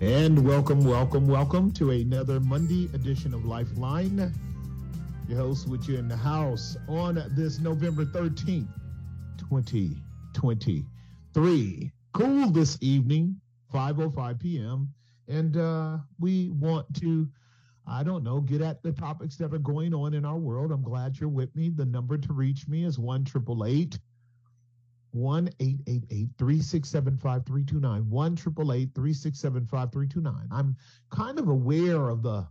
And welcome, welcome, welcome to another Monday edition of Lifeline. Your host with you in the house on this November 13th, 2023. Cool this evening, 5.05 p.m. And uh, we want to, I don't know, get at the topics that are going on in our world. I'm glad you're with me. The number to reach me is 1 one eight eight eight three six seven five three two nine one triple eight three six seven five three two nine. I'm kind of aware of the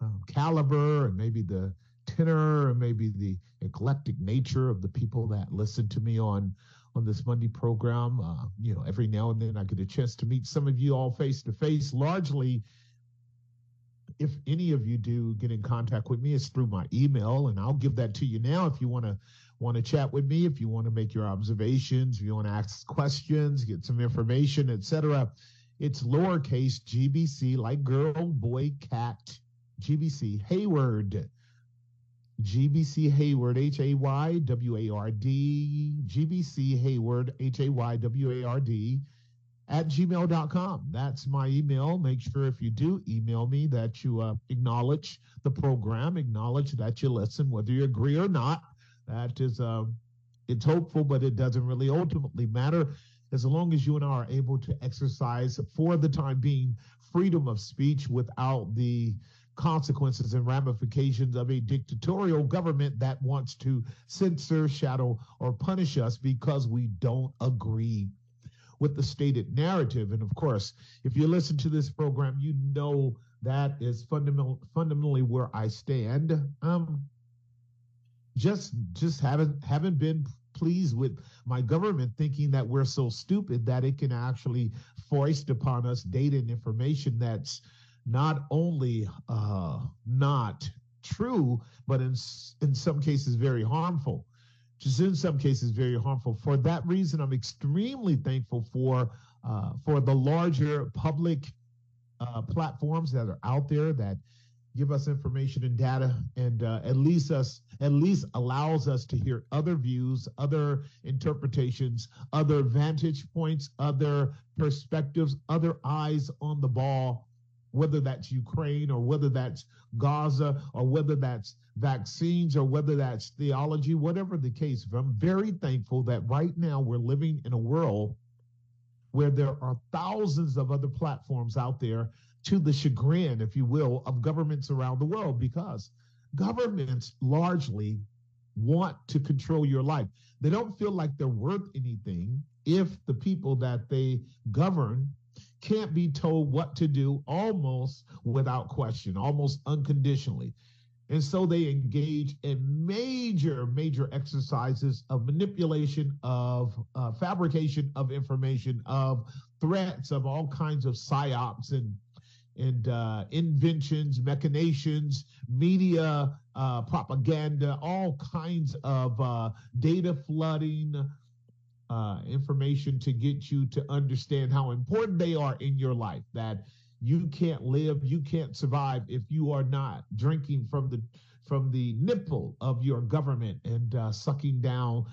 um, caliber and maybe the tenor and maybe the eclectic nature of the people that listen to me on on this Monday program. Uh, you know, every now and then I get a chance to meet some of you all face to face. Largely, if any of you do get in contact with me, it's through my email, and I'll give that to you now if you want to want to chat with me, if you want to make your observations, if you want to ask questions, get some information, etc., it's lowercase GBC, like girl, boy, cat, GBC, Hayward. GBC Hayward, H A Y W A R D, GBC Hayward, H A Y W A R D, at gmail.com. That's my email. Make sure if you do email me that you uh, acknowledge the program, acknowledge that you listen, whether you agree or not. That is, uh, it's hopeful, but it doesn't really ultimately matter as long as you and I are able to exercise for the time being freedom of speech without the consequences and ramifications of a dictatorial government that wants to censor, shadow, or punish us because we don't agree with the stated narrative. And of course, if you listen to this program, you know that is fundamental, fundamentally where I stand. Um, just just haven't haven't been pleased with my government thinking that we're so stupid that it can actually foist upon us data and information that's not only uh, not true, but in in some cases very harmful. Just in some cases very harmful. For that reason, I'm extremely thankful for uh, for the larger public uh, platforms that are out there that give us information and data and uh, at least us at least allows us to hear other views other interpretations other vantage points other perspectives other eyes on the ball whether that's ukraine or whether that's gaza or whether that's vaccines or whether that's theology whatever the case i'm very thankful that right now we're living in a world where there are thousands of other platforms out there to the chagrin, if you will, of governments around the world because governments largely want to control your life. They don't feel like they're worth anything if the people that they govern can't be told what to do almost without question, almost unconditionally. And so they engage in major, major exercises of manipulation, of uh, fabrication of information, of threats, of all kinds of psyops and and uh, inventions, machinations, media uh, propaganda, all kinds of uh, data flooding, uh, information to get you to understand how important they are in your life. That you can't live, you can't survive if you are not drinking from the from the nipple of your government and uh, sucking down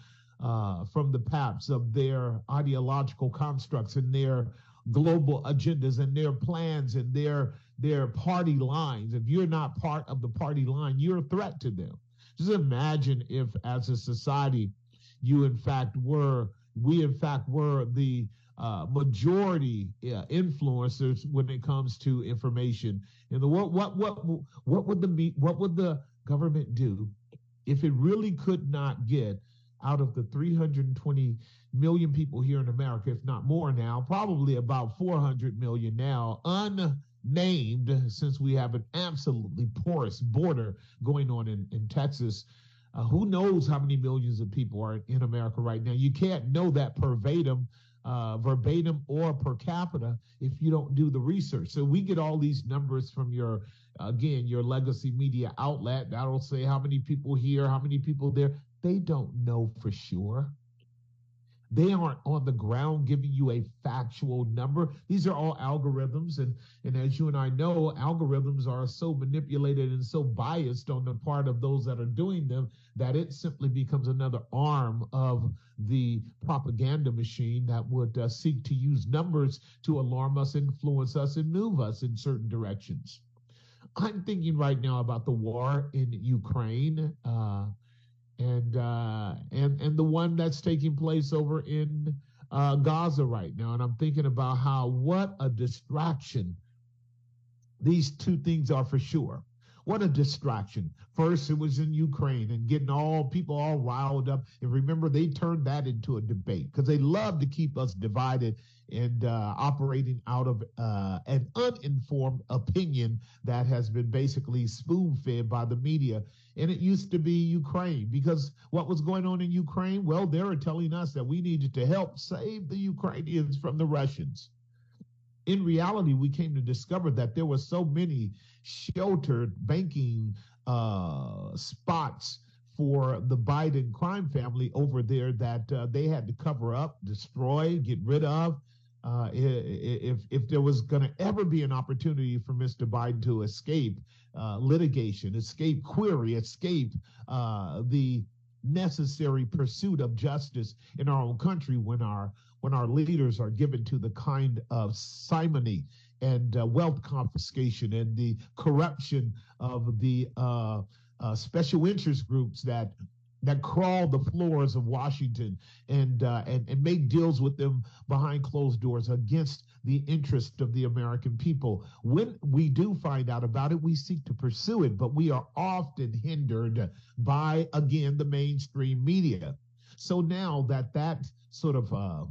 uh, from the paps of their ideological constructs and their global agendas and their plans and their their party lines. If you're not part of the party line, you're a threat to them. Just imagine if, as a society, you in fact were, we in fact were the uh, majority uh, influencers when it comes to information. And the what what what what would the what would the government do if it really could not get out of the 320 million people here in America, if not more now, probably about 400 million now, unnamed, since we have an absolutely porous border going on in, in Texas. Uh, who knows how many millions of people are in America right now? You can't know that verbatim, uh, verbatim or per capita if you don't do the research. So we get all these numbers from your again, your legacy media outlet that'll say how many people here, how many people there. They don't know for sure. They aren't on the ground giving you a factual number. These are all algorithms. And, and as you and I know, algorithms are so manipulated and so biased on the part of those that are doing them that it simply becomes another arm of the propaganda machine that would uh, seek to use numbers to alarm us, influence us, and move us in certain directions. I'm thinking right now about the war in Ukraine. Uh, and uh, and and the one that's taking place over in uh, Gaza right now. And I'm thinking about how what a distraction these two things are for sure. What a distraction. First, it was in Ukraine and getting all people all riled up. And remember, they turned that into a debate because they love to keep us divided and uh, operating out of uh, an uninformed opinion that has been basically spoon fed by the media. And it used to be Ukraine because what was going on in Ukraine? Well, they were telling us that we needed to help save the Ukrainians from the Russians. In reality, we came to discover that there were so many sheltered banking uh, spots for the Biden crime family over there that uh, they had to cover up, destroy, get rid of uh, if if there was going to ever be an opportunity for Mr. Biden to escape uh, litigation, escape query, escape uh, the necessary pursuit of justice in our own country, when our when our leaders are given to the kind of simony and uh, wealth confiscation and the corruption of the uh, special interest groups that that crawl the floors of Washington and, uh, and and make deals with them behind closed doors against the interest of the American people. When we do find out about it, we seek to pursue it, but we are often hindered by again the mainstream media. So now that that sort of uh,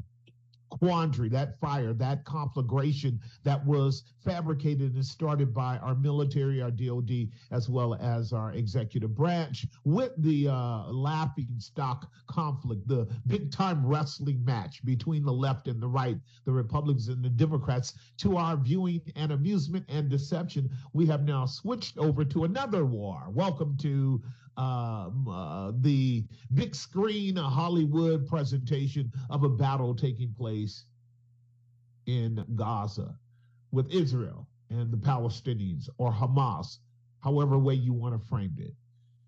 quandary, that fire, that conflagration that was fabricated and started by our military, our DOD, as well as our executive branch with the uh, laughing stock conflict, the big time wrestling match between the left and the right, the Republicans and the Democrats, to our viewing and amusement and deception, we have now switched over to another war. Welcome to um, uh, the big screen Hollywood presentation of a battle taking place in Gaza with Israel and the Palestinians or Hamas, however way you want to frame it.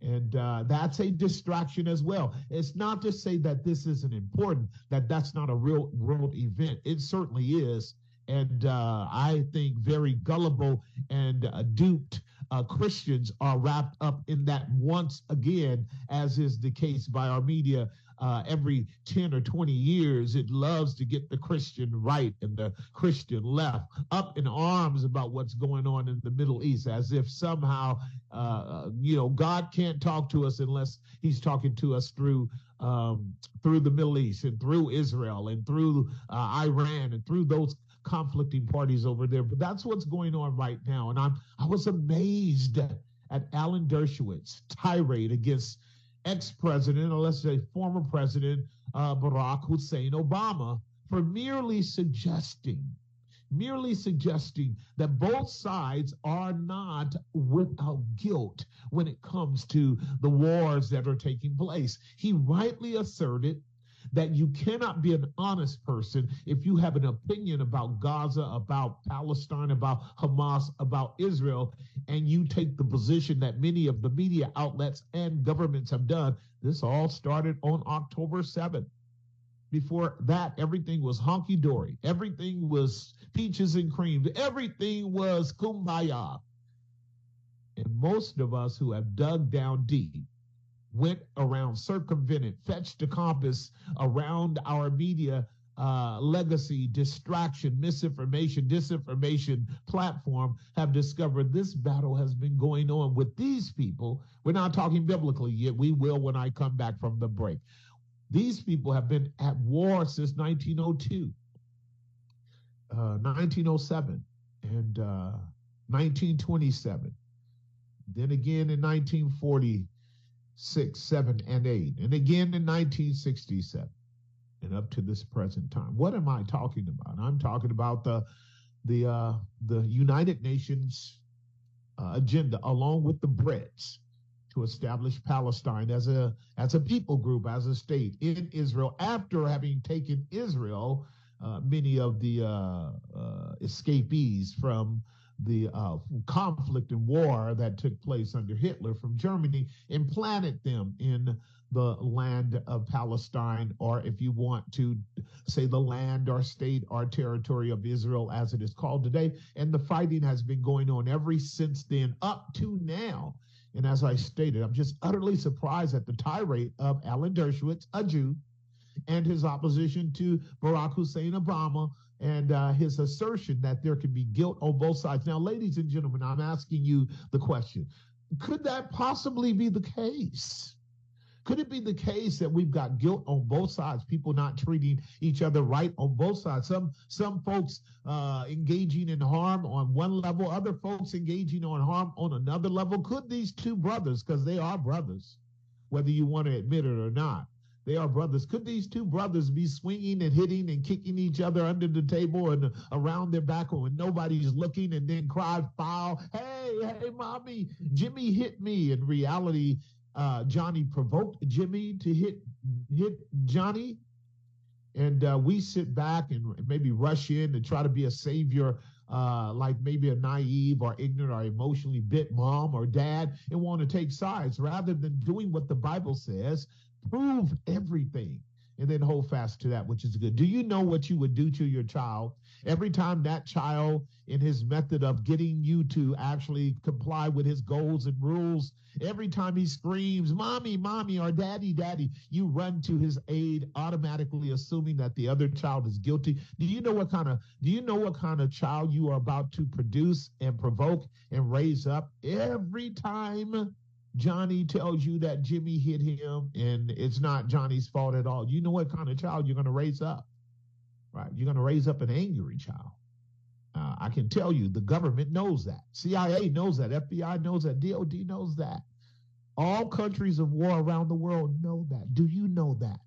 And uh, that's a distraction as well. It's not to say that this isn't important, that that's not a real world event. It certainly is. And uh, I think very gullible and uh, duped uh, Christians are wrapped up in that once again, as is the case by our media. Uh, every 10 or 20 years, it loves to get the Christian right and the Christian left up in arms about what's going on in the Middle East, as if somehow, uh, you know, God can't talk to us unless He's talking to us through um, through the Middle East and through Israel and through uh, Iran and through those conflicting parties over there. But that's what's going on right now. And I'm I was amazed at Alan Dershowitz tirade against ex-president, or let's say former president uh, Barack Hussein Obama, for merely suggesting, merely suggesting that both sides are not without guilt when it comes to the wars that are taking place. He rightly asserted that you cannot be an honest person if you have an opinion about Gaza, about Palestine, about Hamas, about Israel, and you take the position that many of the media outlets and governments have done. This all started on October 7th. Before that, everything was honky dory. Everything was peaches and cream. Everything was kumbaya. And most of us who have dug down deep went around, circumvented, fetched a compass around our media uh, legacy, distraction, misinformation, disinformation platform have discovered this battle has been going on with these people. We're not talking biblically yet. We will when I come back from the break. These people have been at war since 1902, uh, 1907, and uh, 1927. Then again in 1940 six, seven, and eight, and again in 1967, and up to this present time. What am I talking about? I'm talking about the the uh, the United Nations uh, agenda, along with the Brits, to establish Palestine as a as a people group, as a state in Israel. After having taken Israel, uh, many of the uh, uh, escapees from the uh, conflict and war that took place under Hitler from Germany and planted them in the land of Palestine, or if you want to say the land or state or territory of Israel as it is called today. And the fighting has been going on ever since then up to now. And as I stated, I'm just utterly surprised at the tirade of Alan Dershowitz, a Jew, and his opposition to Barack Hussein Obama and uh, his assertion that there can be guilt on both sides. Now, ladies and gentlemen, I'm asking you the question could that possibly be the case? Could it be the case that we've got guilt on both sides, people not treating each other right on both sides? Some some folks uh, engaging in harm on one level, other folks engaging on harm on another level. Could these two brothers, because they are brothers, whether you want to admit it or not, they are brothers. Could these two brothers be swinging and hitting and kicking each other under the table and around their back when nobody's looking and then cry foul? Hey, hey, mommy, Jimmy hit me. In reality, uh, Johnny provoked Jimmy to hit hit Johnny, and uh, we sit back and maybe rush in and try to be a savior, uh, like maybe a naive or ignorant or emotionally bit mom or dad, and want to take sides rather than doing what the Bible says, prove everything and then hold fast to that which is good. Do you know what you would do to your child every time that child, in his method of getting you to actually comply with his goals and rules, every time he screams, Mommy, Mommy, or Daddy, Daddy, you run to his aid, automatically assuming that the other child is guilty? Do you know what kind of do you know what kind of child you are about to produce and provoke and raise up every time Johnny tells you that Jimmy hit him and it's not Johnny's fault at all, you know what kind of child you're going to raise up, right? You're going to raise up an angry child. Uh, I can tell you the government knows that. CIA knows that. FBI knows that. DOD knows that. All countries of war around the world know that. Do you know that?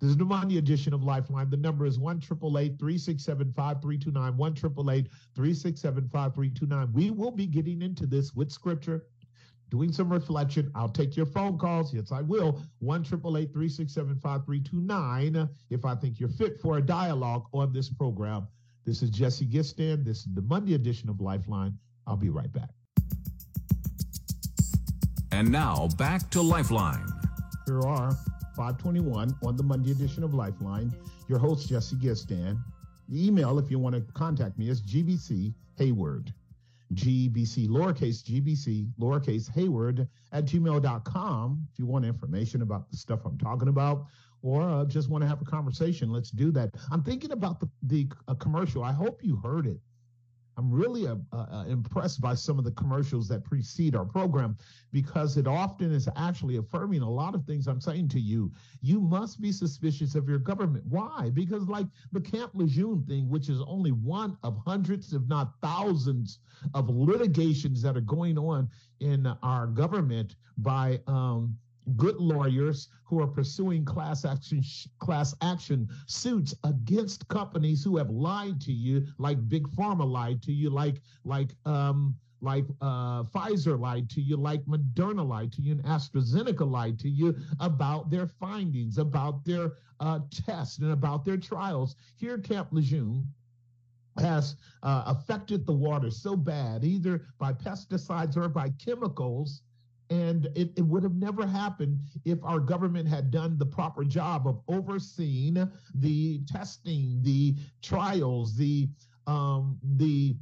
This is the edition of Lifeline. The number is 1 367 5329. 1 367 5329. We will be getting into this with scripture doing some reflection. I'll take your phone calls. Yes, I will. 1 369 if I think you're fit for a dialogue on this program. This is Jesse Gistand. This is the Monday edition of Lifeline. I'll be right back. And now back to Lifeline. Here are 521 on the Monday edition of Lifeline. Your host, Jesse Gistand. The email, if you want to contact me, is gbc hayward GBC, lowercase GBC, lowercase Hayward at gmail.com. If you want information about the stuff I'm talking about or uh, just want to have a conversation, let's do that. I'm thinking about the, the uh, commercial. I hope you heard it. I'm really uh, uh, impressed by some of the commercials that precede our program because it often is actually affirming a lot of things I'm saying to you. You must be suspicious of your government. Why? Because, like the Camp Lejeune thing, which is only one of hundreds, if not thousands, of litigations that are going on in our government by um, good lawyers who are pursuing class action class action suits against companies who have lied to you, like Big Pharma lied to you, like like um, like uh, Pfizer lied to you, like Moderna lied to you, and AstraZeneca lied to you about their findings, about their uh, tests, and about their trials. Here, Camp Lejeune has uh, affected the water so bad, either by pesticides or by chemicals, and it, it, would have never happened if our government had done the proper job of overseeing the testing, the trials, the um, the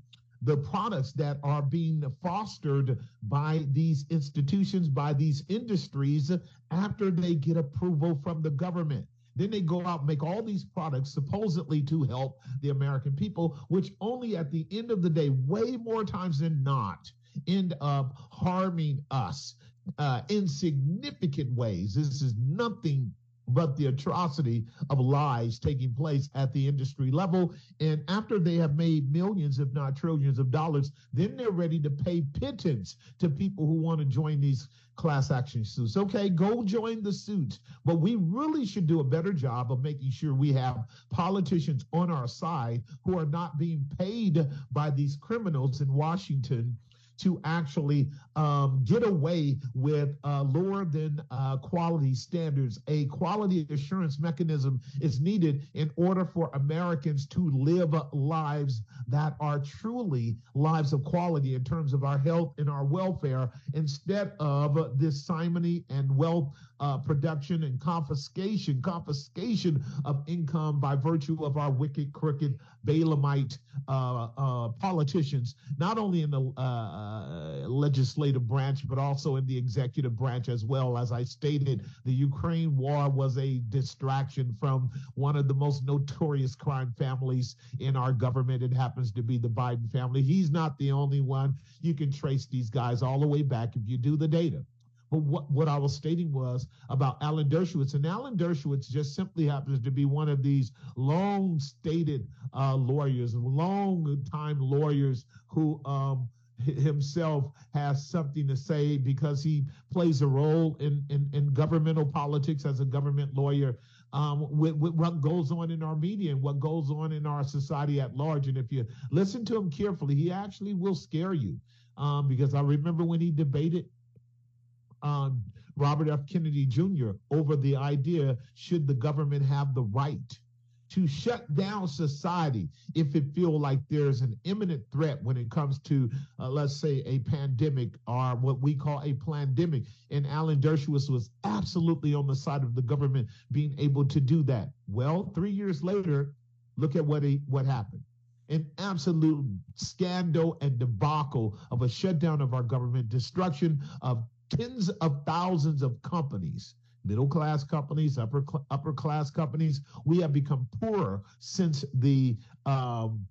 the products that are being fostered by these institutions, by these industries after they get approval from the government. Then they go out and make all these products supposedly to help the American people, which only at the end of the day, way more times than not, end up harming us uh, in significant ways. This is nothing but the atrocity of lies taking place at the industry level. And after they have made millions, if not trillions of dollars, then they're ready to pay pittance to people who want to join these class action suits. Okay, go join the suits. But we really should do a better job of making sure we have politicians on our side who are not being paid by these criminals in Washington to actually um, get away with uh, lower than uh, quality standards. A quality assurance mechanism is needed in order for Americans to live lives that are truly lives of quality in terms of our health and our welfare instead of this simony and wealth uh, production and confiscation, confiscation of income by virtue of our wicked, crooked, Balaamite uh, uh, politicians, not only in the uh, legislative branch, but also in the executive branch as well. As I stated, the Ukraine war was a distraction from one of the most notorious crime families in our government. It happens to be the Biden family. He's not the only one. You can trace these guys all the way back if you do the data. But what, what I was stating was about Alan Dershowitz. And Alan Dershowitz just simply happens to be one of these long stated uh, lawyers, long time lawyers who um, himself has something to say because he plays a role in, in, in governmental politics as a government lawyer. Um, with, with, what goes on in our media and what goes on in our society at large. And if you listen to him carefully, he actually will scare you. Um, because I remember when he debated um, Robert F. Kennedy Jr. over the idea should the government have the right to shut down society if it feel like there's an imminent threat when it comes to, uh, let's say, a pandemic or what we call a pandemic. And Alan Dershowitz was absolutely on the side of the government being able to do that. Well, three years later, look at what he, what happened an absolute scandal and debacle of a shutdown of our government, destruction of tens of thousands of companies middle class companies, upper upper class companies. We have become poorer since the um,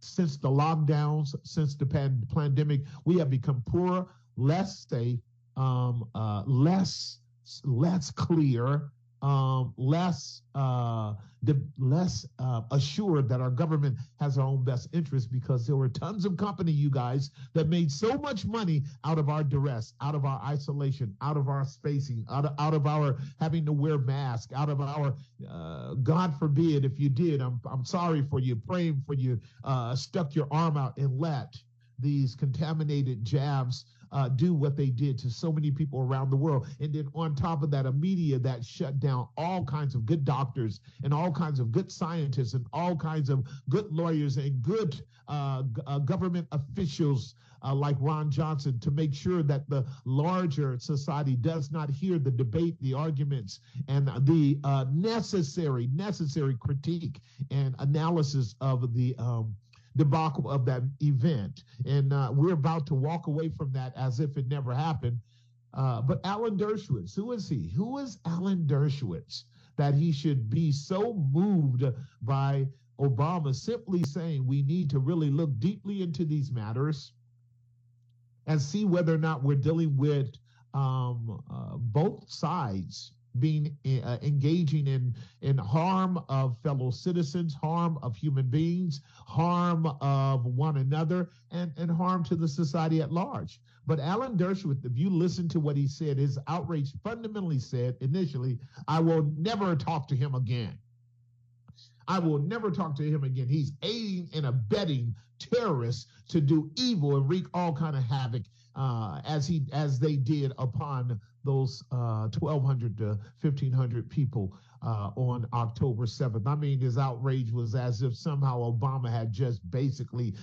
since the lockdowns, since the pan- pandemic. We have become poorer, less safe, um, uh, less less clear, um, less uh, the less uh, assured that our government has our own best interest because there were tons of company, you guys, that made so much money out of our duress, out of our isolation, out of our spacing, out of, out of our having to wear masks, out of our uh, God forbid if you did, I'm I'm sorry for you, praying for you, uh, stuck your arm out and let these contaminated jabs uh, do what they did to so many people around the world. And then on top of that, a media that shut down all kinds of good doctors and all kinds of good scientists and all kinds of good lawyers and good uh, uh, government officials uh, like Ron Johnson to make sure that the larger society does not hear the debate, the arguments, and the uh, necessary, necessary critique and analysis of the um, debacle of that event. And uh, we're about to walk away from that as if it never happened. Uh, but Alan Dershowitz, who is he? Who is Alan Dershowitz that he should be so moved by Obama simply saying we need to really look deeply into these matters and see whether or not we're dealing with um, uh, both sides being uh, engaging in in harm of fellow citizens, harm of human beings, harm of one another, and and harm to the society at large. But Alan Dershowitz, if you listen to what he said, his outrage fundamentally said initially, "I will never talk to him again." I will never talk to him again. He's aiding and abetting terrorists to do evil and wreak all kind of havoc uh, as he as they did upon those uh, 1,200 to 1,500 people uh, on October 7th. I mean, his outrage was as if somehow Obama had just basically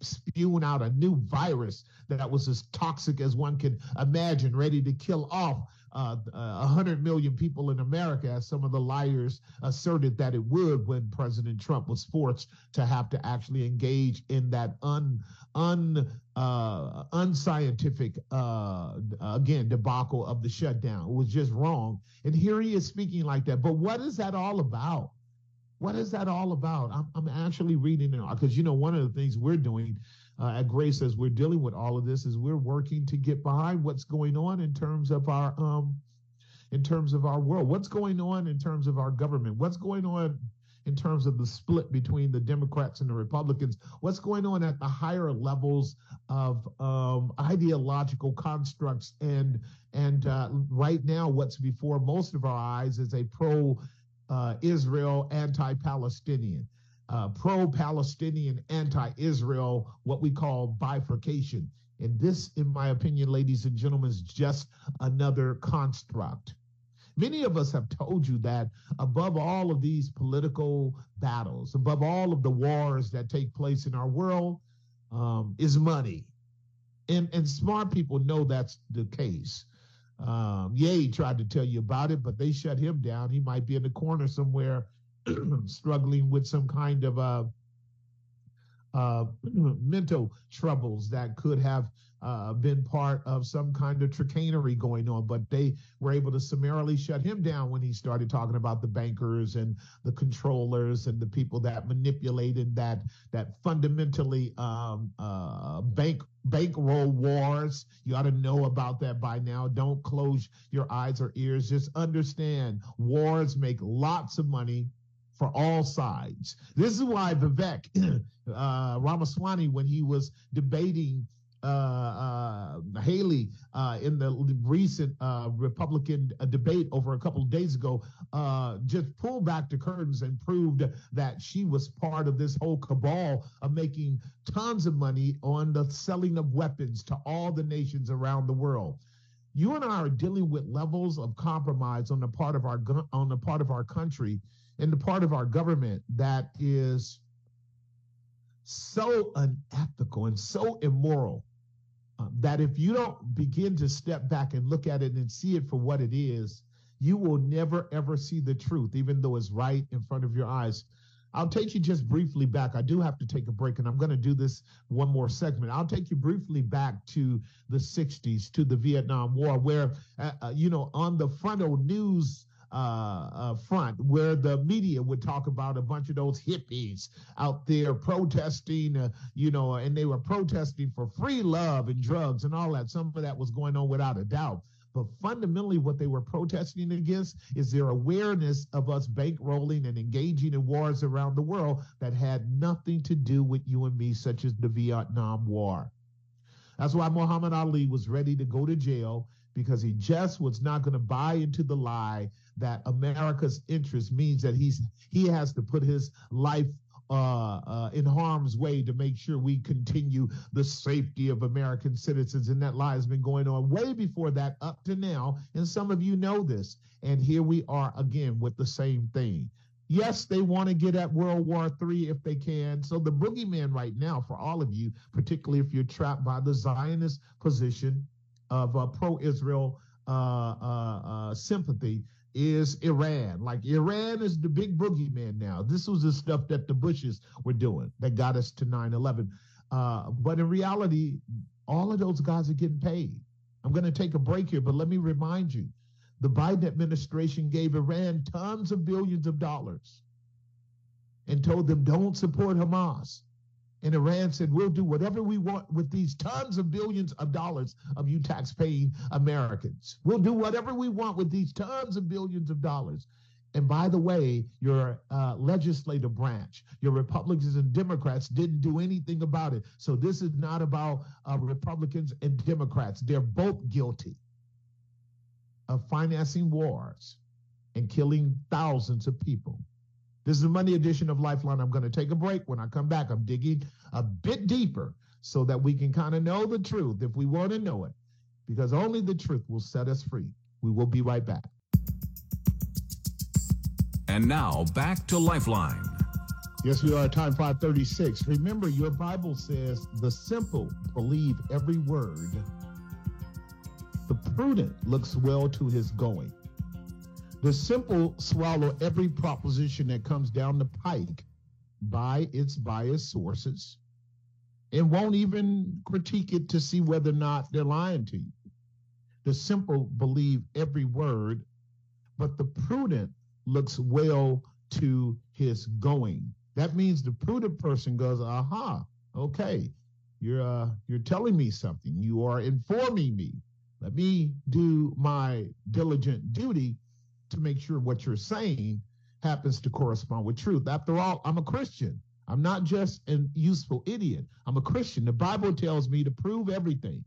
spewing out a new virus that was as toxic as one could imagine, ready to kill off uh, 100 million people in America, as some of the liars asserted that it would when President Trump was forced to have to actually engage in that un, un, uh, unscientific, uh, again, debacle of the shutdown. It was just wrong. And here he is speaking like that. But what is that all about? What is that all about? I'm, I'm actually reading it because, you know, one of the things we're doing uh, at Grace as we're dealing with all of this is we're working to get behind what's going on in terms of our um, in terms of our world. What's going on in terms of our government? What's going on in terms of the split between the Democrats and the Republicans? What's going on at the higher levels of um, ideological constructs? And and uh, right now, what's before most of our eyes is a pro uh, Israel, anti Palestinian uh, pro Palestinian, anti Israel, what we call bifurcation. And this, in my opinion, ladies and gentlemen, is just another construct. Many of us have told you that above all of these political battles, above all of the wars that take place in our world, um, is money. And, and smart people know that's the case. Um, Ye tried to tell you about it, but they shut him down. He might be in the corner somewhere struggling with some kind of uh, uh, mental troubles that could have uh, been part of some kind of chicanery going on, but they were able to summarily shut him down when he started talking about the bankers and the controllers and the people that manipulated that that fundamentally um, uh, bank bankroll wars. You ought to know about that by now. Don't close your eyes or ears. Just understand wars make lots of money for all sides. This is why Vivek uh, Ramaswamy, when he was debating uh, uh, Haley uh, in the recent uh, Republican uh, debate over a couple of days ago, uh, just pulled back the curtains and proved that she was part of this whole cabal of making tons of money on the selling of weapons to all the nations around the world. You and I are dealing with levels of compromise on the part of our on the part of our country and the part of our government that is so unethical and so immoral um, that if you don't begin to step back and look at it and see it for what it is, you will never ever see the truth, even though it's right in front of your eyes. I'll take you just briefly back. I do have to take a break, and I'm going to do this one more segment. I'll take you briefly back to the 60s, to the Vietnam War, where, uh, uh, you know, on the frontal news uh, uh, front where the media would talk about a bunch of those hippies out there protesting, uh, you know, and they were protesting for free love and drugs and all that. Some of that was going on without a doubt. But fundamentally, what they were protesting against is their awareness of us bankrolling and engaging in wars around the world that had nothing to do with you and me, such as the Vietnam War. That's why Muhammad Ali was ready to go to jail because he just was not going to buy into the lie that America's interest means that he's he has to put his life uh, uh, in harm's way to make sure we continue the safety of American citizens. And that lie has been going on way before that up to now. And some of you know this. And here we are again with the same thing. Yes, they want to get at World War III if they can. So the boogeyman right now for all of you, particularly if you're trapped by the Zionist position of uh, pro-Israel uh, uh, uh, sympathy, is Iran. Like Iran is the big boogeyman now. This was the stuff that the Bushes were doing that got us to 9 11. Uh, but in reality, all of those guys are getting paid. I'm going to take a break here, but let me remind you the Biden administration gave Iran tons of billions of dollars and told them don't support Hamas. And Iran said, we'll do whatever we want with these tons of billions of dollars of you tax-paying Americans. We'll do whatever we want with these tons of billions of dollars. And by the way, your uh, legislative branch, your Republicans and Democrats didn't do anything about it. So this is not about uh, Republicans and Democrats. They're both guilty of financing wars and killing thousands of people. This is the Monday edition of Lifeline. I'm going to take a break. When I come back, I'm digging a bit deeper so that we can kind of know the truth if we want to know it, because only the truth will set us free. We will be right back. And now back to Lifeline. Yes, we are at time 536. Remember, your Bible says the simple believe every word. The prudent looks well to his going. The simple swallow every proposition that comes down the pike by its biased sources and won't even critique it to see whether or not they're lying to you. The simple believe every word, but the prudent looks well to his going. That means the prudent person goes, aha, okay, you're uh, you're telling me something. You are informing me. Let me do my diligent duty to make sure what you're saying happens to correspond with truth. After all, I'm a Christian. I'm not just a useful idiot. I'm a Christian. The Bible tells me to prove everything,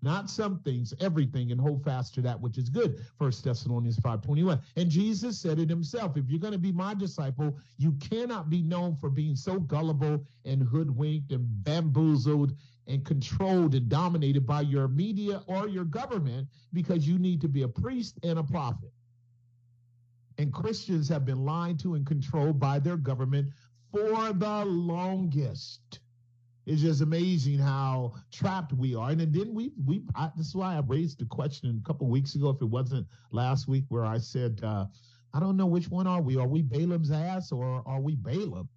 not some things, everything, and hold fast to that which is good. First Thessalonians 5:21. And Jesus said it himself. If you're going to be my disciple, you cannot be known for being so gullible and hoodwinked and bamboozled and controlled and dominated by your media or your government because you need to be a priest and a prophet. And Christians have been lied to and controlled by their government for the longest. It's just amazing how trapped we are. And then we we I, this is why I raised the question a couple weeks ago, if it wasn't last week, where I said, uh, I don't know which one are we? Are we Balaam's ass or are we Balaam?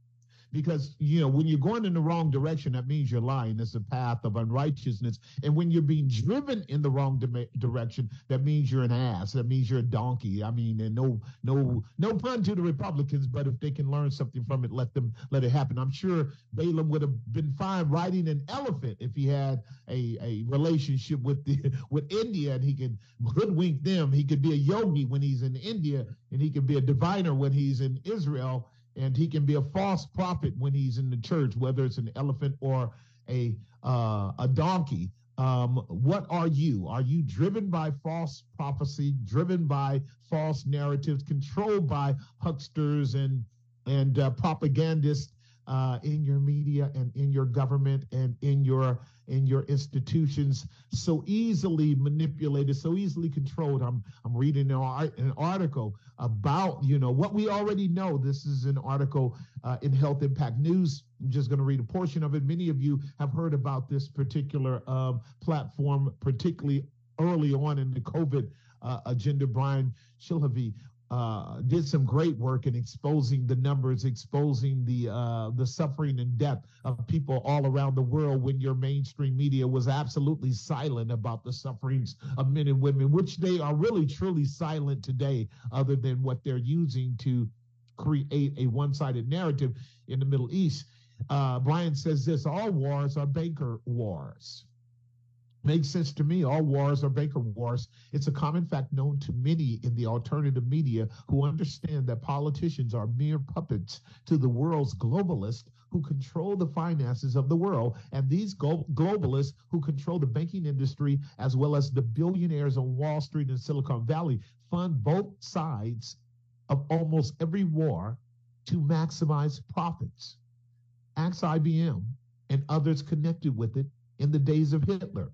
Because you know when you're going in the wrong direction that means you're lying. It's a path of unrighteousness. And when you're being driven in the wrong di- direction that means you're an ass. That means you're a donkey. I mean and no no no pun to the republicans but if they can learn something from it let them let it happen. I'm sure balaam would have been fine riding an elephant if he had a, a relationship with the with india and he could hoodwink them. He could be a yogi when he's in india and he could be a diviner when he's in israel and he can be a false prophet when he's in the church, whether it's an elephant or a uh, a donkey. Um, what are you? Are you driven by false prophecy, driven by false narratives, controlled by hucksters and and uh, propagandists uh, in your media and in your government and in your in your institutions so easily manipulated so easily controlled. I'm i'm reading an, article about you know what we already know. This is an article uh, in health impact news. I'm just going to read a portion of it. Many of you have heard about this particular uh, platform particularly early on in the covid uh, agenda. Brian shilhavy uh, did some great work in exposing the numbers, exposing the uh, the suffering and death of people all around the world. When your mainstream media was absolutely silent about the sufferings of men and women, which they are really truly silent today, other than what they're using to create a one-sided narrative in the Middle East. Uh, Brian says this: all wars are banker wars makes sense to me. All wars are banker wars. It's a common fact known to many in the alternative media who understand that politicians are mere puppets to the world's globalists who control the finances of the world. And these globalists who control the banking industry, as well as the billionaires on Wall Street and Silicon Valley, fund both sides of almost every war to maximize profits. Ask IBM and others connected with it in the days of Hitler.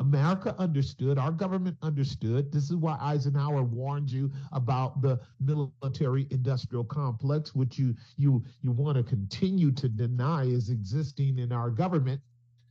America understood, our government understood. This is why Eisenhower warned you about the military industrial complex, which you you you want to continue to deny is existing in our government.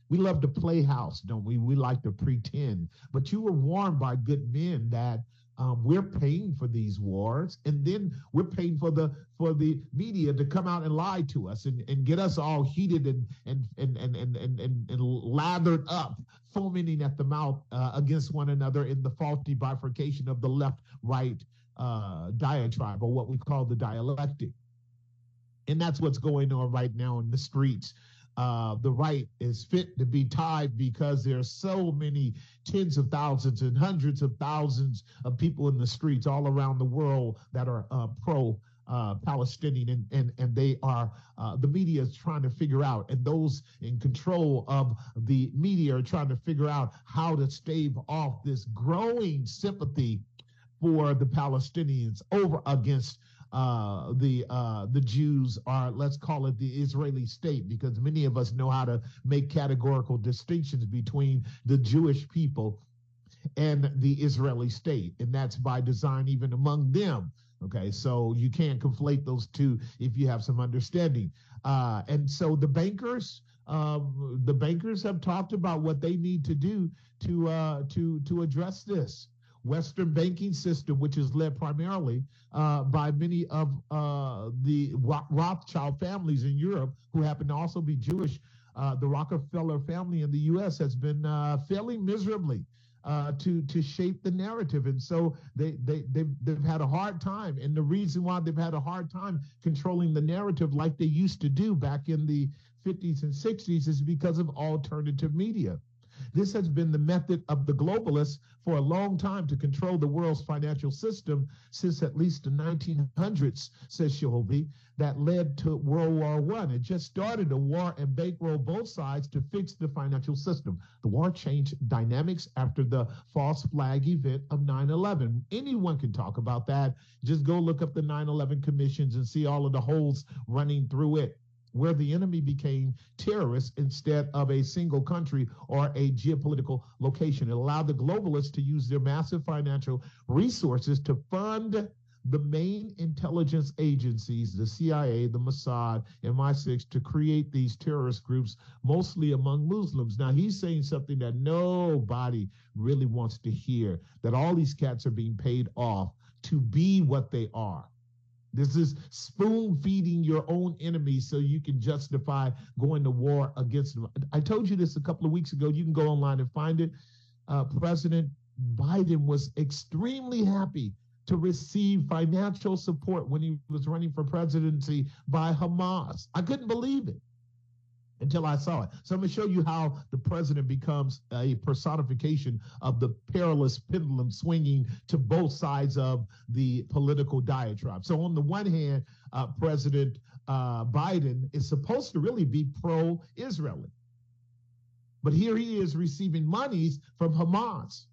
We love to play house, don't we? We like to pretend. But you were warned by good men that um, we're paying for these wars, and then we're paying for the for the media to come out and lie to us and, and get us all heated and and and and and and, and, and lathered up, foaming at the mouth uh, against one another in the faulty bifurcation of the left-right uh, diatribe, or what we call the dialectic. And that's what's going on right now in the streets uh, the right is fit to be tied because there are so many tens of thousands and hundreds of thousands of people in the streets all around the world that are uh, pro uh, Palestinian, and, and and they are uh, the media is trying to figure out, and those in control of the media are trying to figure out how to stave off this growing sympathy for the Palestinians over against uh, the uh, the Jews are, let's call it the Israeli state, because many of us know how to make categorical distinctions between the Jewish people and the Israeli state, and that's by design, even among them. Okay, so you can't conflate those two if you have some understanding. Uh, and so the bankers, um, the bankers have talked about what they need to do to uh, to to address this. Western banking system, which is led primarily uh, by many of uh, the Rothschild families in Europe, who happen to also be Jewish. Uh, the Rockefeller family in the U.S. has been uh, failing miserably uh, to to shape the narrative, and so they they they've, they've had a hard time. And the reason why they've had a hard time controlling the narrative like they used to do back in the 50s and 60s is because of alternative media. This has been the method of the globalists for a long time to control the world's financial system since at least the 1900s, says Shilhavy, that led to World War One. It just started a war and bankrolled both sides to fix the financial system. The war changed dynamics after the false flag event of 9/11. Anyone can talk about that. Just go look up the 9/11 commissions and see all of the holes running through it where the enemy became terrorists instead of a single country or a geopolitical location. It allowed the globalists to use their massive financial resources to fund the main intelligence agencies, the CIA, the Mossad, and MI6, to create these terrorist groups, mostly among Muslims. Now, he's saying something that nobody really wants to hear that all these cats are being paid off to be what they are. This is spoon feeding your own enemies so you can justify going to war against them. I told you this a couple of weeks ago. You can go online and find it. Uh, President Biden was extremely happy to receive financial support when he was running for presidency by Hamas. I couldn't believe it until I saw it. So I'm going to show you how the president becomes a personification of the perilous pendulum swinging to both sides of the political diatribe. So on the one hand, uh, President uh, Biden is supposed to really be pro-Israeli. But here he is receiving monies from Hamas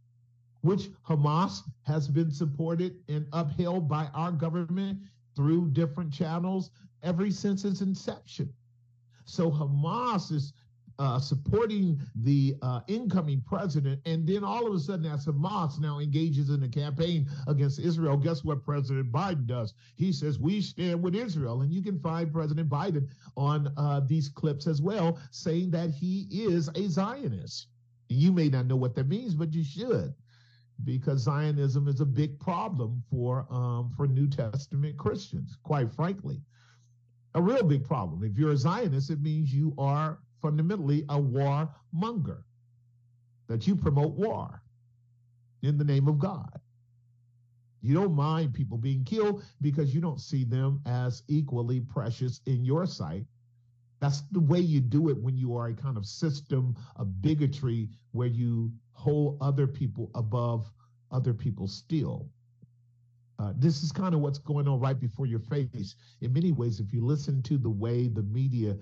which Hamas has been supported and upheld by our government through different channels ever since its inception. So Hamas is uh, supporting the uh, incoming president, and then all of a sudden, as Hamas now engages in a campaign against Israel, guess what President Biden does? He says, We stand with Israel. And you can find President Biden on uh, these clips as well, saying that he is a Zionist. You may not know what that means, but you should because Zionism is a big problem for um, for New Testament Christians, quite frankly. A real big problem. If you're a Zionist, it means you are fundamentally a war monger, that you promote war in the name of God. You don't mind people being killed because you don't see them as equally precious in your sight. That's the way you do it when you are a kind of system of bigotry where you hold other people above other people still. Uh, this is kind of what's going on right before your face. In many ways, if you listen to the way the media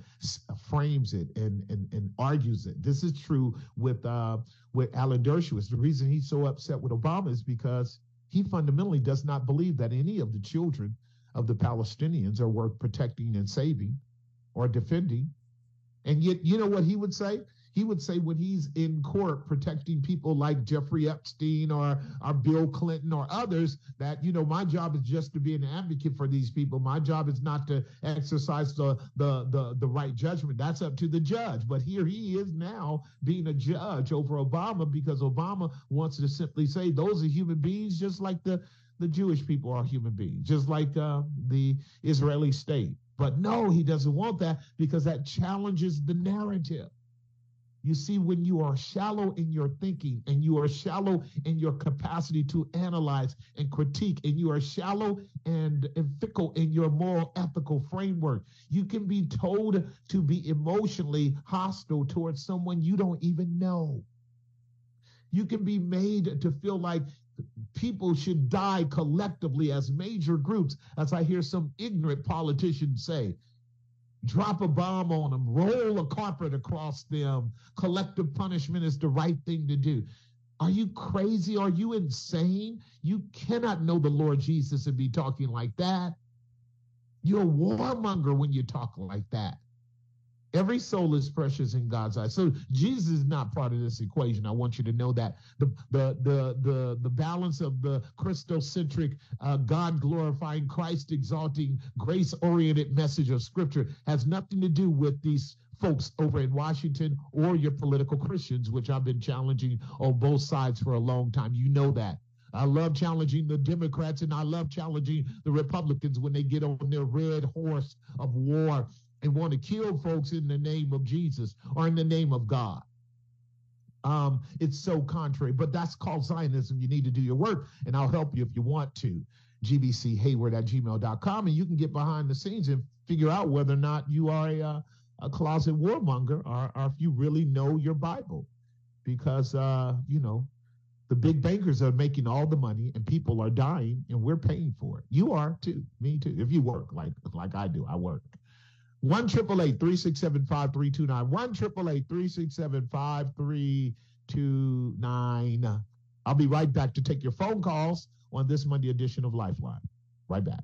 uh, frames it and and, and argues it, this is true with uh, with Alan Dershowitz. The reason he's so upset with Obama is because he fundamentally does not believe that any of the children of the Palestinians are worth protecting and saving or defending. And yet, you know what he would say? He would say when he's in court protecting people like Jeffrey Epstein or, or Bill Clinton or others, that, you know, my job is just to be an advocate for these people. My job is not to exercise the, the, the, the right judgment. That's up to the judge. But here he is now being a judge over Obama because Obama wants to simply say those are human beings just like the, the Jewish people are human beings, just like uh, the Israeli state. But no, he doesn't want that because that challenges the narrative. You see, when you are shallow in your thinking and you are shallow in your capacity to analyze and critique, and you are shallow and, and fickle in your moral ethical framework, you can be told to be emotionally hostile towards someone you don't even know. You can be made to feel like people should die collectively as major groups, as I hear some ignorant politicians say drop a bomb on them, roll a carpet across them. Collective punishment is the right thing to do. Are you crazy? Are you insane? You cannot know the Lord Jesus and be talking like that. You're a warmonger when you talk like that. Every soul is precious in God's eyes. So Jesus is not part of this equation. I want you to know that the the the the, the balance of the Christocentric, uh, God glorifying, Christ exalting, grace oriented message of Scripture has nothing to do with these folks over in Washington or your political Christians, which I've been challenging on both sides for a long time. You know that. I love challenging the Democrats and I love challenging the Republicans when they get on their red horse of war and want to kill folks in the name of Jesus or in the name of God. Um, it's so contrary, but that's called Zionism. You need to do your work, and I'll help you if you want to. gbchayward at gmail.com, and you can get behind the scenes and figure out whether or not you are a, uh, a closet warmonger or, or, if you really know your Bible. Because, uh, you know, the big bankers are making all the money and people are dying and we're paying for it. You are too, me too. If you work like like I do, I work. 1 367 5329. 1 367 5329. I'll be right back to take your phone calls on this Monday edition of Lifeline. Right back.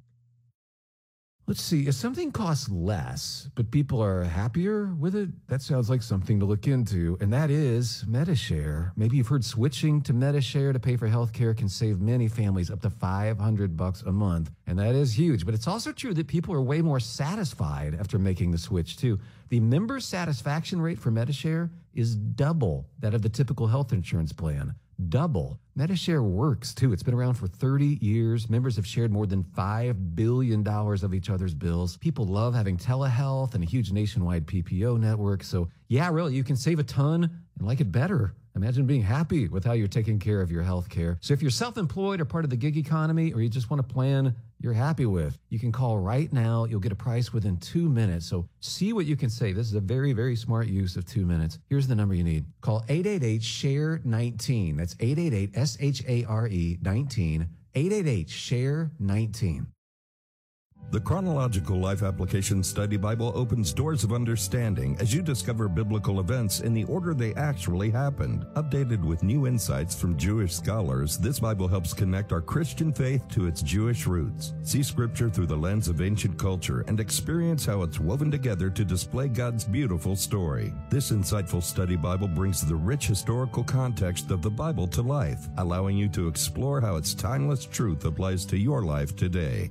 Let's see. If something costs less, but people are happier with it, that sounds like something to look into. And that is Medi-Share. Maybe you've heard switching to Medi-Share to pay for healthcare can save many families up to 500 bucks a month. And that is huge. But it's also true that people are way more satisfied after making the switch, too. The member satisfaction rate for Medi-Share is double that of the typical health insurance plan double. Medi-Share works too. It's been around for 30 years. Members have shared more than $5 billion of each other's bills. People love having telehealth and a huge nationwide PPO network. So, yeah, really, you can save a ton and like it better. Imagine being happy with how you're taking care of your health care. So, if you're self employed or part of the gig economy, or you just want to plan you're happy with, you can call right now. You'll get a price within two minutes. So see what you can save. This is a very, very smart use of two minutes. Here's the number you need. Call 888 SHARE 19. That's 888 S H A R E 19. 888 SHARE 19. The Chronological Life Application Study Bible opens doors of understanding as you discover biblical events in the order they actually happened. Updated with new insights from Jewish scholars, this Bible helps connect our Christian faith to its Jewish roots. See Scripture through the lens of ancient culture and experience how it's woven together to display God's beautiful story. This insightful study Bible brings the rich historical context of the Bible to life, allowing you to explore how its timeless truth applies to your life today.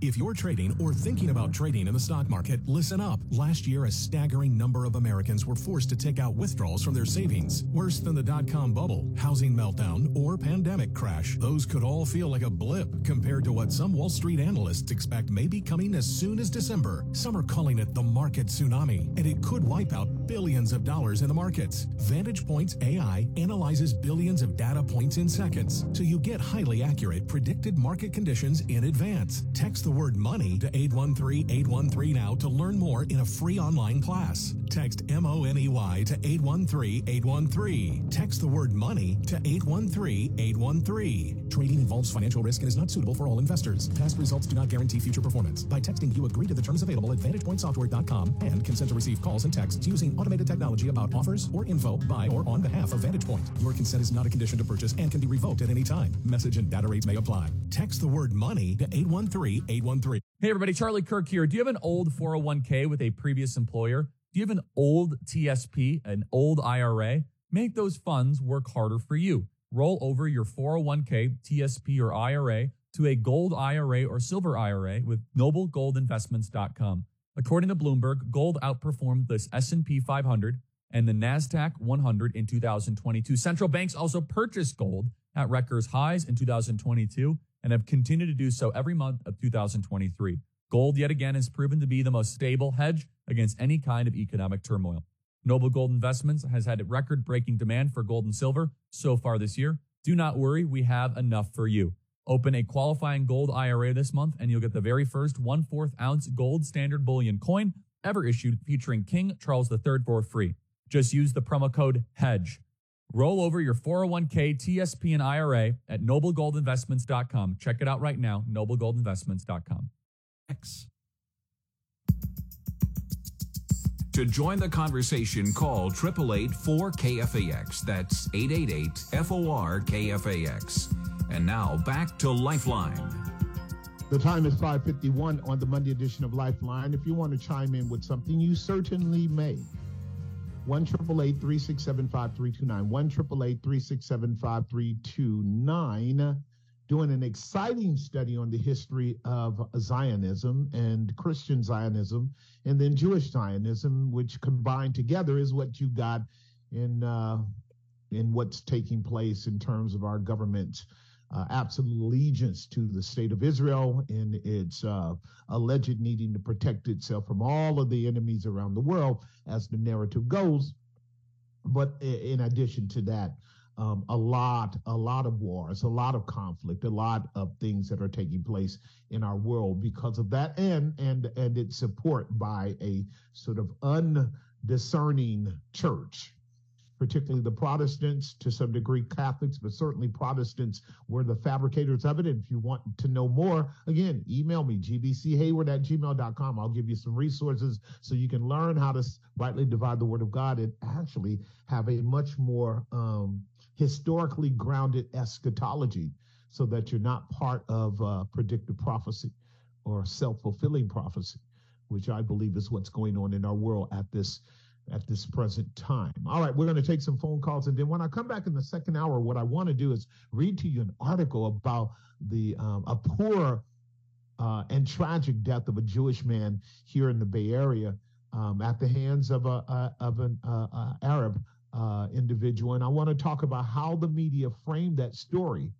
If you're trading or thinking about trading in the stock market, listen up. Last year, a staggering number of Americans were forced to take out withdrawals from their savings. Worse than the dot com bubble, housing meltdown, or pandemic crash. Those could all feel like a blip compared to what some Wall Street analysts expect may be coming as soon as December. Some are calling it the market tsunami, and it could wipe out billions of dollars in the markets. Vantage Points AI analyzes billions of data points in seconds, so you get highly accurate predicted market conditions in advance. Text the word money to 813-813 now to learn more in a free online class. Text M-O-N-E-Y to 813-813. Text the word money to 813-813. Trading involves financial risk and is not suitable for all investors. Past results do not guarantee future performance. By texting, you agree to the terms available at VantagePointSoftware.com and consent to receive calls and texts using automated technology about offers or info by or on behalf of VantagePoint. Your consent is not a condition to purchase and can be revoked at any time. Message and data rates may apply. Text the word money to 813-813. Hey everybody, Charlie Kirk here. Do you have an old 401k with a previous employer? Do you have an old TSP, an old IRA? Make those funds work harder for you. Roll over your 401k, TSP, or IRA to a gold IRA or silver IRA with noblegoldinvestments.com. According to Bloomberg, gold outperformed this S&P 500 and the Nasdaq 100 in 2022. Central banks also purchased gold at record highs in 2022 and have continued to do so every month of 2023. Gold yet again has proven to be the most stable hedge against any kind of economic turmoil. Noble Gold Investments has had record breaking demand for gold and silver so far this year. Do not worry, we have enough for you. Open a qualifying gold IRA this month and you'll get the very first one fourth ounce gold standard bullion coin ever issued featuring King Charles III for free. Just use the promo code HEDGE. Roll over your 401k, TSP, and IRA at noblegoldinvestments.com. Check it out right now, noblegoldinvestments.com. X. To join the conversation, call 888-4KFAX. That's 888-FOR-KFAX. And now back to Lifeline. The time is 5:51 on the Monday edition of Lifeline. If you want to chime in with something, you certainly may. One triple eight three six seven five three two nine. One triple eight three six seven five three two nine. Doing an exciting study on the history of Zionism and Christian Zionism, and then Jewish Zionism, which combined together is what you got in uh, in what's taking place in terms of our government's uh, absolute allegiance to the state of Israel and its uh, alleged needing to protect itself from all of the enemies around the world, as the narrative goes. But in addition to that, um, a lot, a lot of wars, a lot of conflict, a lot of things that are taking place in our world because of that, and and and its support by a sort of undiscerning church particularly the Protestants, to some degree Catholics, but certainly Protestants were the fabricators of it. And if you want to know more, again, email me, gbchayward at gmail.com. I'll give you some resources so you can learn how to rightly divide the word of God and actually have a much more um, historically grounded eschatology so that you're not part of uh, predictive prophecy. or self-fulfilling prophecy, which I believe is what's going on in our world at this at this present time. All right, we're going to take some phone calls, and then when I come back in the second hour, what I want to do is read to you an article about the um, a poor uh, and tragic death of a Jewish man here in the Bay Area um, at the hands of a, a of an uh, Arab uh, individual, and I want to talk about how the media framed that story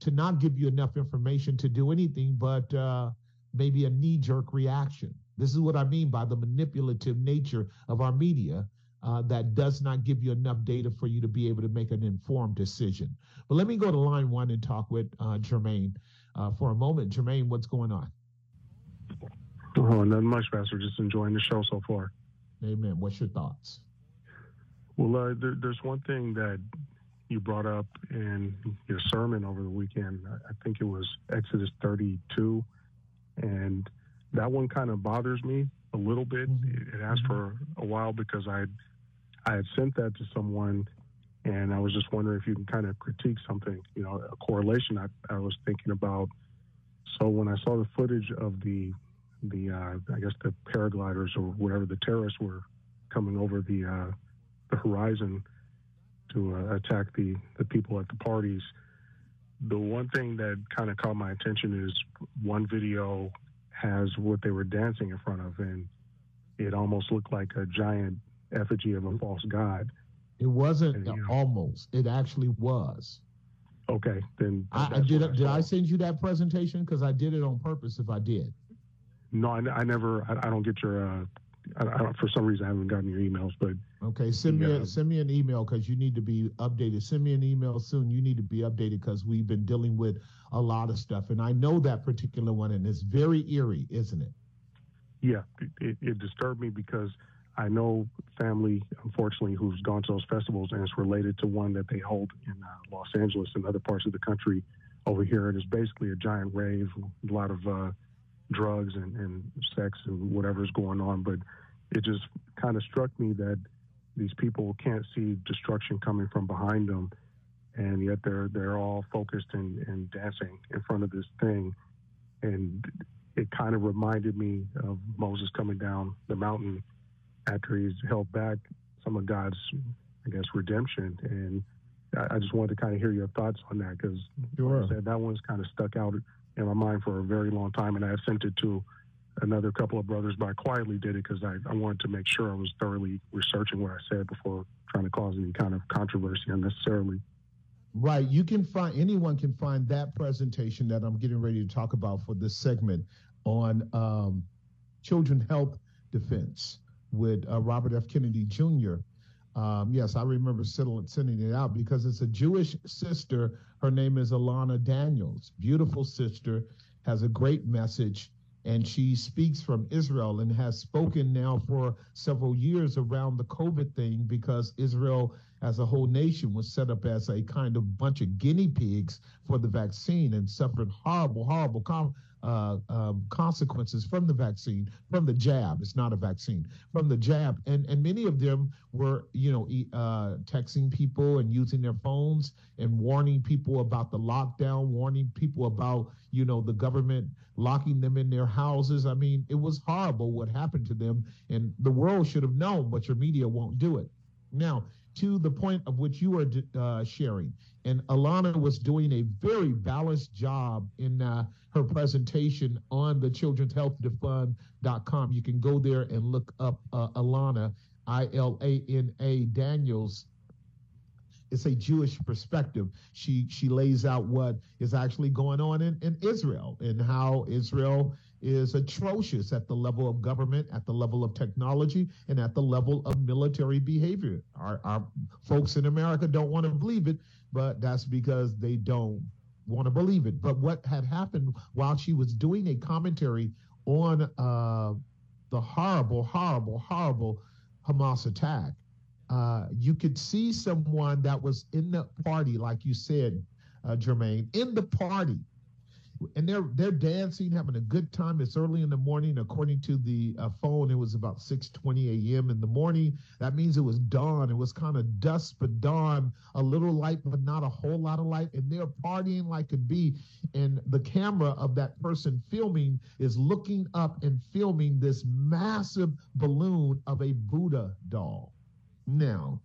to not give you enough information to do anything but uh, maybe a knee jerk reaction. This is what I mean by the manipulative nature of our media uh, that does not give you enough data for you to be able to make an informed decision. But let me go to line one and talk with uh, Jermaine uh, for a moment. Jermaine, what's going on? Oh, nothing much, Pastor. Just enjoying the show so far. Amen. What's your thoughts? Well, uh, there, there's one thing that you brought up in your sermon over the weekend. I think it was Exodus 32. And that one kind of bothers me a little bit. Mm-hmm. It, has for a while because I I had sent that to someone, and I was just wondering if you can kind of critique something, you know, a correlation I, I was thinking about. So when I saw the footage of the the uh, I guess the paragliders or whatever the terrorists were coming over the uh, the horizon to uh, attack the the people at the parties. The one thing that kind of caught my attention is one video has what they were dancing in front of, and it almost looked like a giant effigy of a false god. It wasn't and, you know, almost; it actually was. Okay, then I, I did. I did I send you that presentation? Because I did it on purpose. If I did. No, I, I never. I, I, don't get your. Uh, I, for some reason, I haven't gotten your emails, but okay, send me a, send me an email because you need to be updated. Send me an email soon. You need to be updated because we've been dealing with a lot of stuff, and I know that particular one, and it's very eerie, isn't it? Yeah, it, it disturbed me because I know family, unfortunately, who's gone to those festivals, and it's related to one that they hold in uh, Los Angeles and other parts of the country over here. It is basically a giant rave, a lot of uh, drugs and, and sex and whatever's going on. But it just kind of struck me that these people can't see destruction coming from behind them, and yet they're they're all focused and, and dancing in front of this thing, and it kind of reminded me of Moses coming down the mountain after he's held back some of God's, I guess, redemption. And I, I just wanted to kind of hear your thoughts on that because, sure. like said, that one's kind of stuck out in my mind for a very long time, and I sent it to another couple of brothers, but I quietly did it because I, I wanted to make sure I was thoroughly researching what I said before trying to cause any kind of controversy unnecessarily. Right. You can find anyone can find that presentation that I'm getting ready to talk about for this segment on um, children health defense with uh, Robert F. Kennedy Jr. Um, yes, I remember sending it out because it's a Jewish sister. Her name is Ilana Daniels. Beautiful sister, has a great message, and she speaks from Israel and has spoken now for several years around the COVID thing because Israel, as a whole nation, was set up as a kind of bunch of guinea pigs for the vaccine and suffered horrible, horrible com- uh, um, consequences from the vaccine, from the jab. It's not a vaccine, from the jab, and and many of them were, you know, uh, texting people and using their phones and warning people about the lockdown, warning people about, you know, the government locking them in their houses. I mean, it was horrible what happened to them, and the world should have known, but your media won't do it. Now, to the point of which you are uh, sharing. And Ilana was doing a very balanced job in uh, her presentation on the Children's Health Fund.com. You can go there and look up uh, Ilana, I L A N A Daniels. It's a Jewish perspective. She she lays out what is actually going on in, in Israel and how Israel is atrocious at the level of government, at the level of technology, and at the level of military behavior. Our, our folks in America don't want to believe it, but that's because they don't want to believe it. But what had happened while she was doing a commentary on uh, the horrible, horrible, horrible Hamas attack, uh, you could see someone that was in the party, like you said, uh, Jermaine, in the party and they're they're dancing, having a good time. It's early in the morning, according to the uh, phone. It was about 6:20 a.m. in the morning. That means it was dawn. It was kind of dusk, but dawn, a little light, but not a whole lot of light. And they're partying like could be. And the camera of that person filming is looking up and filming this massive balloon of a Buddha doll. Now,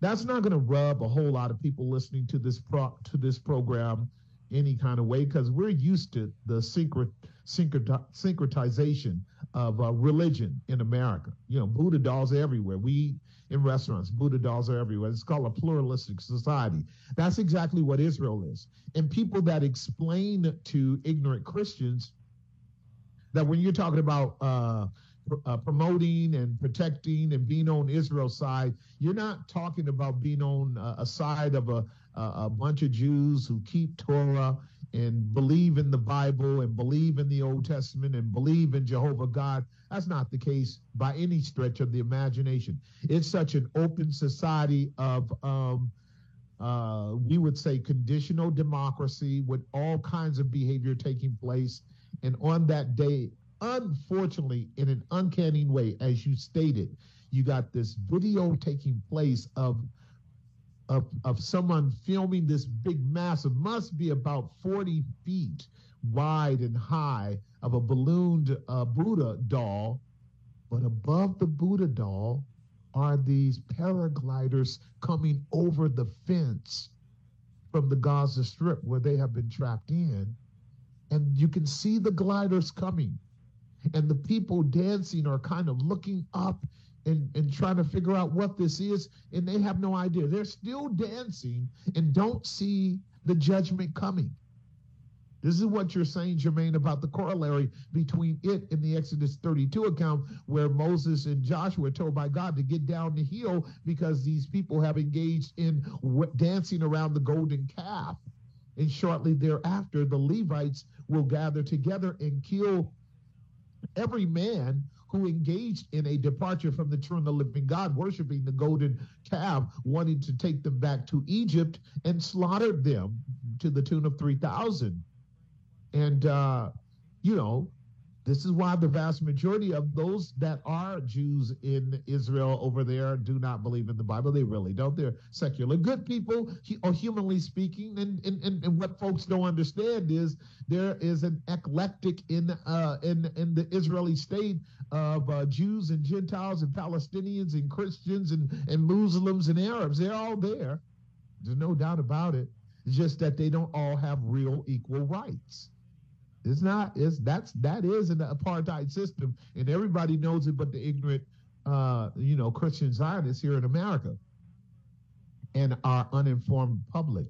that's not going to rub a whole lot of people listening to this pro- to this program any kind of way because we're used to the syncret- syncret- syncretization of uh, religion in America. You know, Buddha dolls everywhere. We in restaurants, Buddha dolls are everywhere. It's called a pluralistic society. That's exactly what Israel is. And people that explain to ignorant Christians that when you're talking about uh, uh, promoting and protecting and being on Israel's side, you're not talking about being on uh, a side of a, a, bunch of Jews who keep Torah and believe in the Bible and believe in the Old Testament and believe in Jehovah God. That's not the case by any stretch of the imagination. It's such an open society of, um, uh, we would say, conditional democracy with all kinds of behavior taking place. And on that day, unfortunately, in an uncanny way, as you stated, you got this video taking place of of, of someone filming this big massive must be about 40 feet wide and high of a ballooned uh, Buddha doll. But above the Buddha doll are these paragliders coming over the fence from the Gaza Strip where they have been trapped in. And you can see the gliders coming and the people dancing are kind of looking up and, and trying to figure out what this is, and they have no idea. They're still dancing and don't see the judgment coming. This is what you're saying, Jermaine, about the corollary between it and the Exodus 32 account, where Moses and Joshua are told by God to get down the hill because these people have engaged in dancing around the golden calf. And shortly thereafter, the Levites will gather together and kill every man who engaged in a departure from the true and the living God, worshiping the golden calf, wanting to take them back to Egypt and slaughtered them to the tune of 3,000. And, uh, you know, this is why the vast majority of those that are Jews in Israel over there do not believe in the Bible. They really don't. They're secular good people, or humanly speaking. And, and, and, what folks don't understand is there is an eclectic in uh, in in the Israeli state of uh, Jews and Gentiles and Palestinians and Christians and, and Muslims and Arabs. They're all there. There's no doubt about it. It's just that they don't all have real equal rights. It's not. It's that's that is an apartheid system, and everybody knows it, but the ignorant, uh, you know, Christian Zionists here in America, and our uninformed public.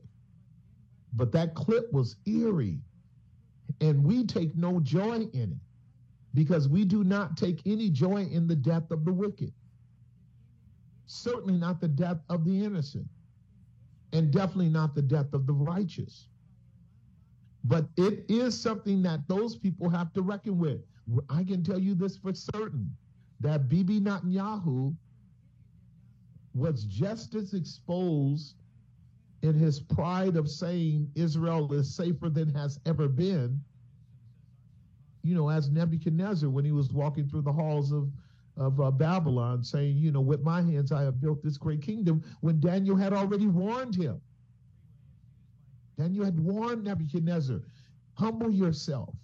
But that clip was eerie, and we take no joy in it because we do not take any joy in the death of the wicked. Certainly not the death of the innocent, and definitely not the death of the righteous. But it is something that those people have to reckon with. I can tell you this for certain that Bibi Netanyahu was just as exposed in his pride of saying Israel is safer than has ever been, you know, as Nebuchadnezzar when he was walking through the halls of, of uh, Babylon saying, you know, with my hands I have built this great kingdom, when Daniel had already warned him and you had warned Nebuchadnezzar, humble yourself.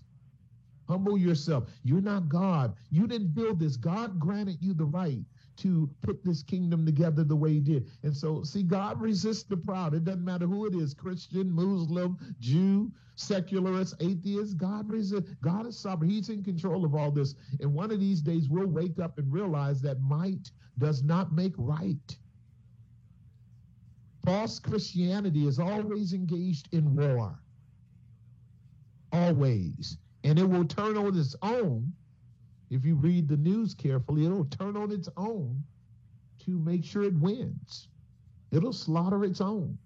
Humble yourself. You're not God. You didn't build this. God granted you the right to put this kingdom together the way he did. And so, see, God resists the proud. It doesn't matter who it is Christian, Muslim, Jew, secularist, atheist. God resists. God is sovereign. He's in control of all this. And one of these days, we'll wake up and realize that might does not make right. False Christianity is always engaged in war. Always. And it will turn on its own. If you read the news carefully, it'll turn on its own to make sure it wins. It'll slaughter its own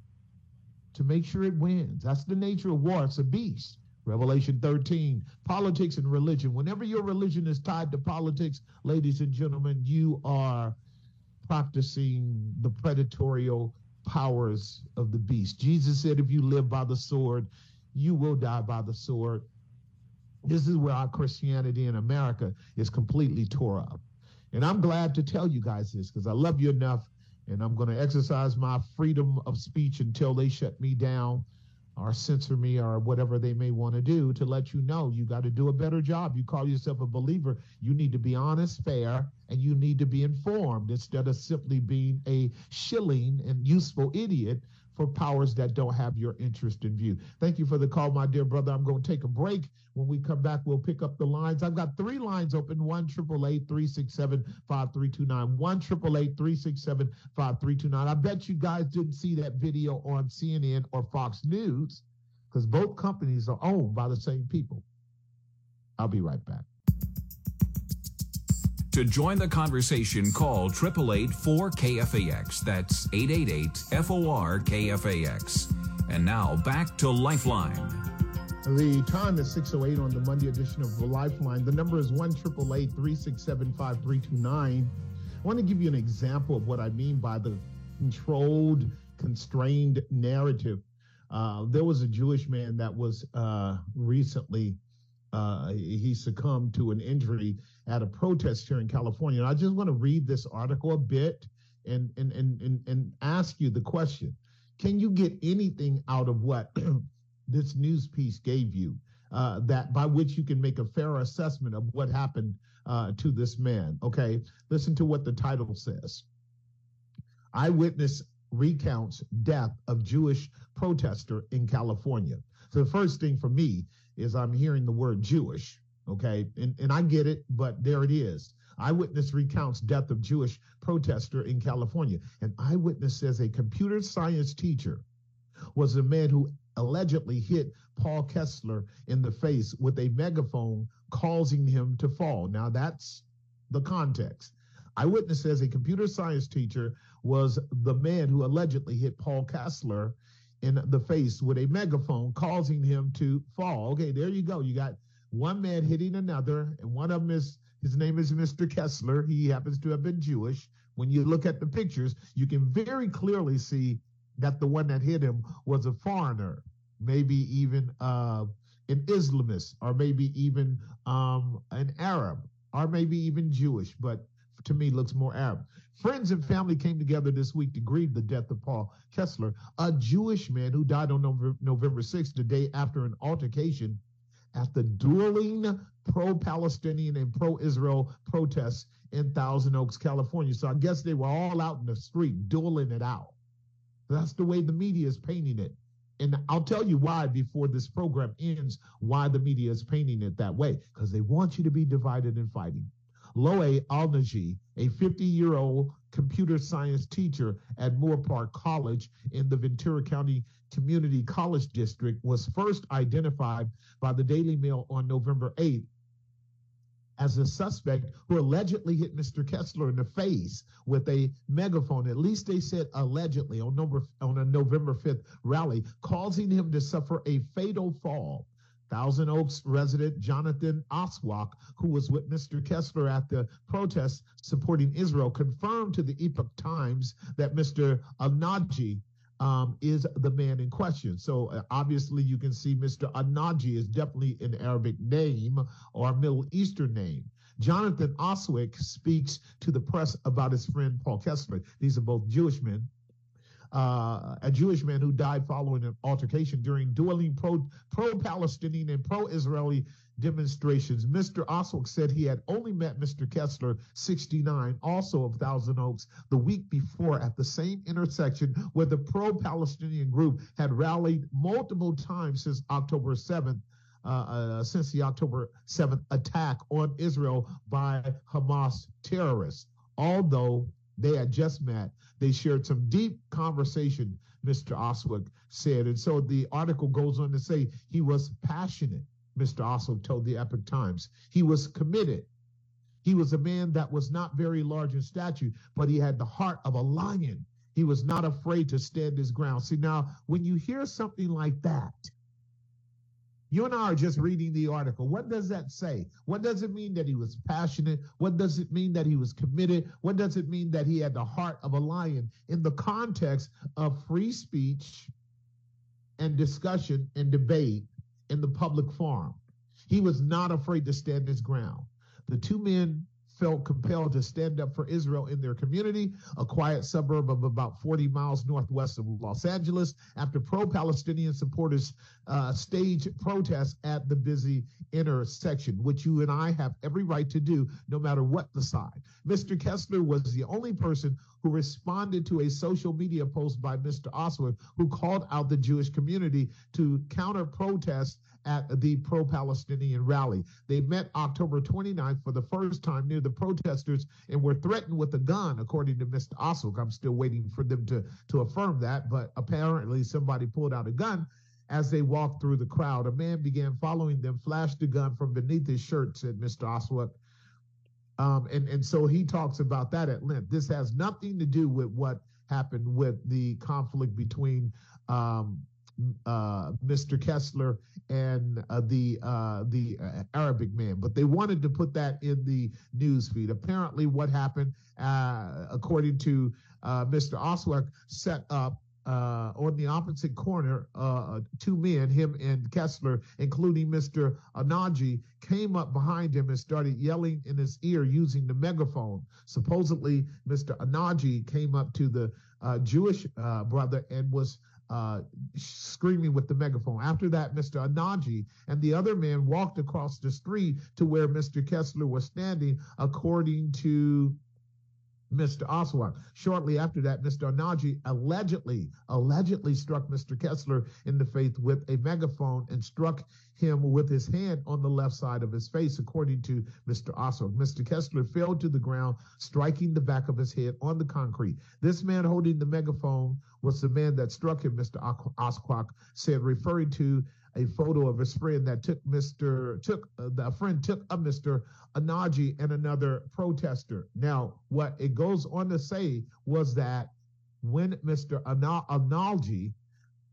to make sure it wins. That's the nature of war. It's a beast. Revelation 13, politics and religion. Whenever your religion is tied to politics, ladies and gentlemen, you are practicing the predatorial powers of the beast. Jesus said, if you live by the sword, you will die by the sword. This is where our Christianity in America is completely tore up. And I'm glad to tell you guys this because I love you enough and I'm going to exercise my freedom of speech until they shut me down or censor me or whatever they may want to do to let you know you got to do a better job. You call yourself a believer, you need to be honest, fair, and you need to be informed instead of simply being a shilling and useful idiot for powers that don't have your interest in view. Thank you for the call, my dear brother. I'm going to take a break. When we come back, we'll pick up the lines. I've got three lines open 1 367 5329. 1 367 5329. I bet you guys didn't see that video on CNN or Fox News because both companies are owned by the same people. I'll be right back. To join the conversation, call 888 4KFAX. That's 888 FOR KFAX. And now back to Lifeline. The time is 608 on the Monday edition of Lifeline. The number is 1 367 5329. I want to give you an example of what I mean by the controlled, constrained narrative. Uh, there was a Jewish man that was uh, recently uh, he succumbed to an injury at a protest here in California. And I just want to read this article a bit and and and and, and ask you the question: Can you get anything out of what this news piece gave you? Uh, that by which you can make a fair assessment of what happened uh, to this man. Okay, listen to what the title says. Eyewitness recounts death of Jewish protester in California. So the first thing for me is I'm hearing the word Jewish. Okay. And, and I get it, but there it is. Eyewitness recounts death of Jewish protester in California. An eyewitness says a computer science teacher was the man who allegedly hit Paul Kessler in the face with a megaphone, causing him to fall. Now that's the context. Eyewitness says a computer science teacher was the man who allegedly hit Paul Kessler in the face with a megaphone, causing him to fall. Okay, there you go. You got one man hitting another, and one of them is his name is Mr. Kessler. He happens to have been Jewish. When you look at the pictures, you can very clearly see that the one that hit him was a foreigner, maybe even uh, an Islamist, or maybe even um, an Arab, or maybe even Jewish. But to me looks more Arab. Friends and family came together this week to grieve the death of Paul Kessler, a Jewish man who died on November 6th, the day after an altercation at the dueling pro Palestinian and pro Israel protests in Thousand Oaks, California. So I guess they were all out in the street dueling it out. That's the way the media is painting it. And I'll tell you why before this program ends, why the media is painting it that way, because they want you to be divided and fighting. Loay Alnaji, a 50 year old computer science teacher at Moorpark College in the Ventura County Community College District, was first identified by the Daily Mail on November 8th as a suspect who allegedly hit Mr. Kessler in the face with a megaphone. At least they said allegedly on, number, on a November 5th rally, causing him to suffer a fatal fall. Thousand Oaks resident Jonathan Oswak, who was with Mr. Kessler at the protest supporting Israel, confirmed to the Epoch Times that Mr. Anaji um, is the man in question. So uh, obviously, you can see Mr. Anaji is definitely an Arabic name or Middle Eastern name. Jonathan Oswick speaks to the press about his friend Paul Kessler. These are both Jewish men uh, a Jewish man who died following an altercation during dueling pro Palestinian and pro Israeli demonstrations. Mr. Oswald said he had only met Mr. Kessler, 69, also of Thousand Oaks, the week before at the same intersection where the pro Palestinian group had rallied multiple times since October 7th. Uh, uh, since the October 7th attack on Israel by Hamas terrorists. Although they had just met. They shared some deep conversation, Mr. Oswick said. And so the article goes on to say he was passionate, Mr. Oswick told the Epoch Times. He was committed. He was a man that was not very large in stature, but he had the heart of a lion. He was not afraid to stand his ground. See, now, when you hear something like that, you and I are just reading the article. What does that say? What does it mean that he was passionate? What does it mean that he was committed? What does it mean that he had the heart of a lion in the context of free speech and discussion and debate in the public forum? He was not afraid to stand his ground. The two men felt compelled to stand up for Israel in their community, a quiet suburb of about 40 miles northwest of Los Angeles, after pro Palestinian supporters uh, staged protests at the busy intersection, which you and I have every right to do, no matter what the side. Mr. Kessler was the only person who responded to a social media post by Mr. Oswald, who called out the Jewish community to counter protest at the pro Palestinian rally. They met October 29th for the first time near the protesters and were threatened with a gun, according to Mr. Oswald. I'm still waiting for them to, to affirm that, but apparently somebody pulled out a gun. As they walked through the crowd, a man began following them, flashed a gun from beneath his shirt, said Mr. Oswald. Um, and, and so he talks about that at length. This has nothing to do with what happened with the conflict between um, uh, Mr. Kessler and uh, the uh, the uh, Arabic man, but they wanted to put that in the news feed. Apparently, what happened, uh, according to uh, Mr. Oswald, set up on the opposite corner, two men, him and Kessler, including Mr. Anaji, came up behind him and started yelling in his ear using the megaphone. Supposedly, Mr. Anaji came up to the Jewish brother and was uh, screaming with the megaphone. After that, Mr. Anaji and the other man walked across the street to where Mr. Kessler was standing, according to Mr. Oswald. Shortly after that, Mr. Anaji allegedly, allegedly struck Mr. Kessler in the face with a megaphone and struck him with his hand on the left side of his face, according to Mr. Oswald. Mr. Kessler fell to the ground, striking the back of his head on the concrete. This man holding the megaphone was the man that struck him, Mr. Oswald said, referring to a photo of his friend that took Mr. took uh, the friend took a Mr. Anaji and another protester. Now, what it goes on to say was that when Mr. Anaji,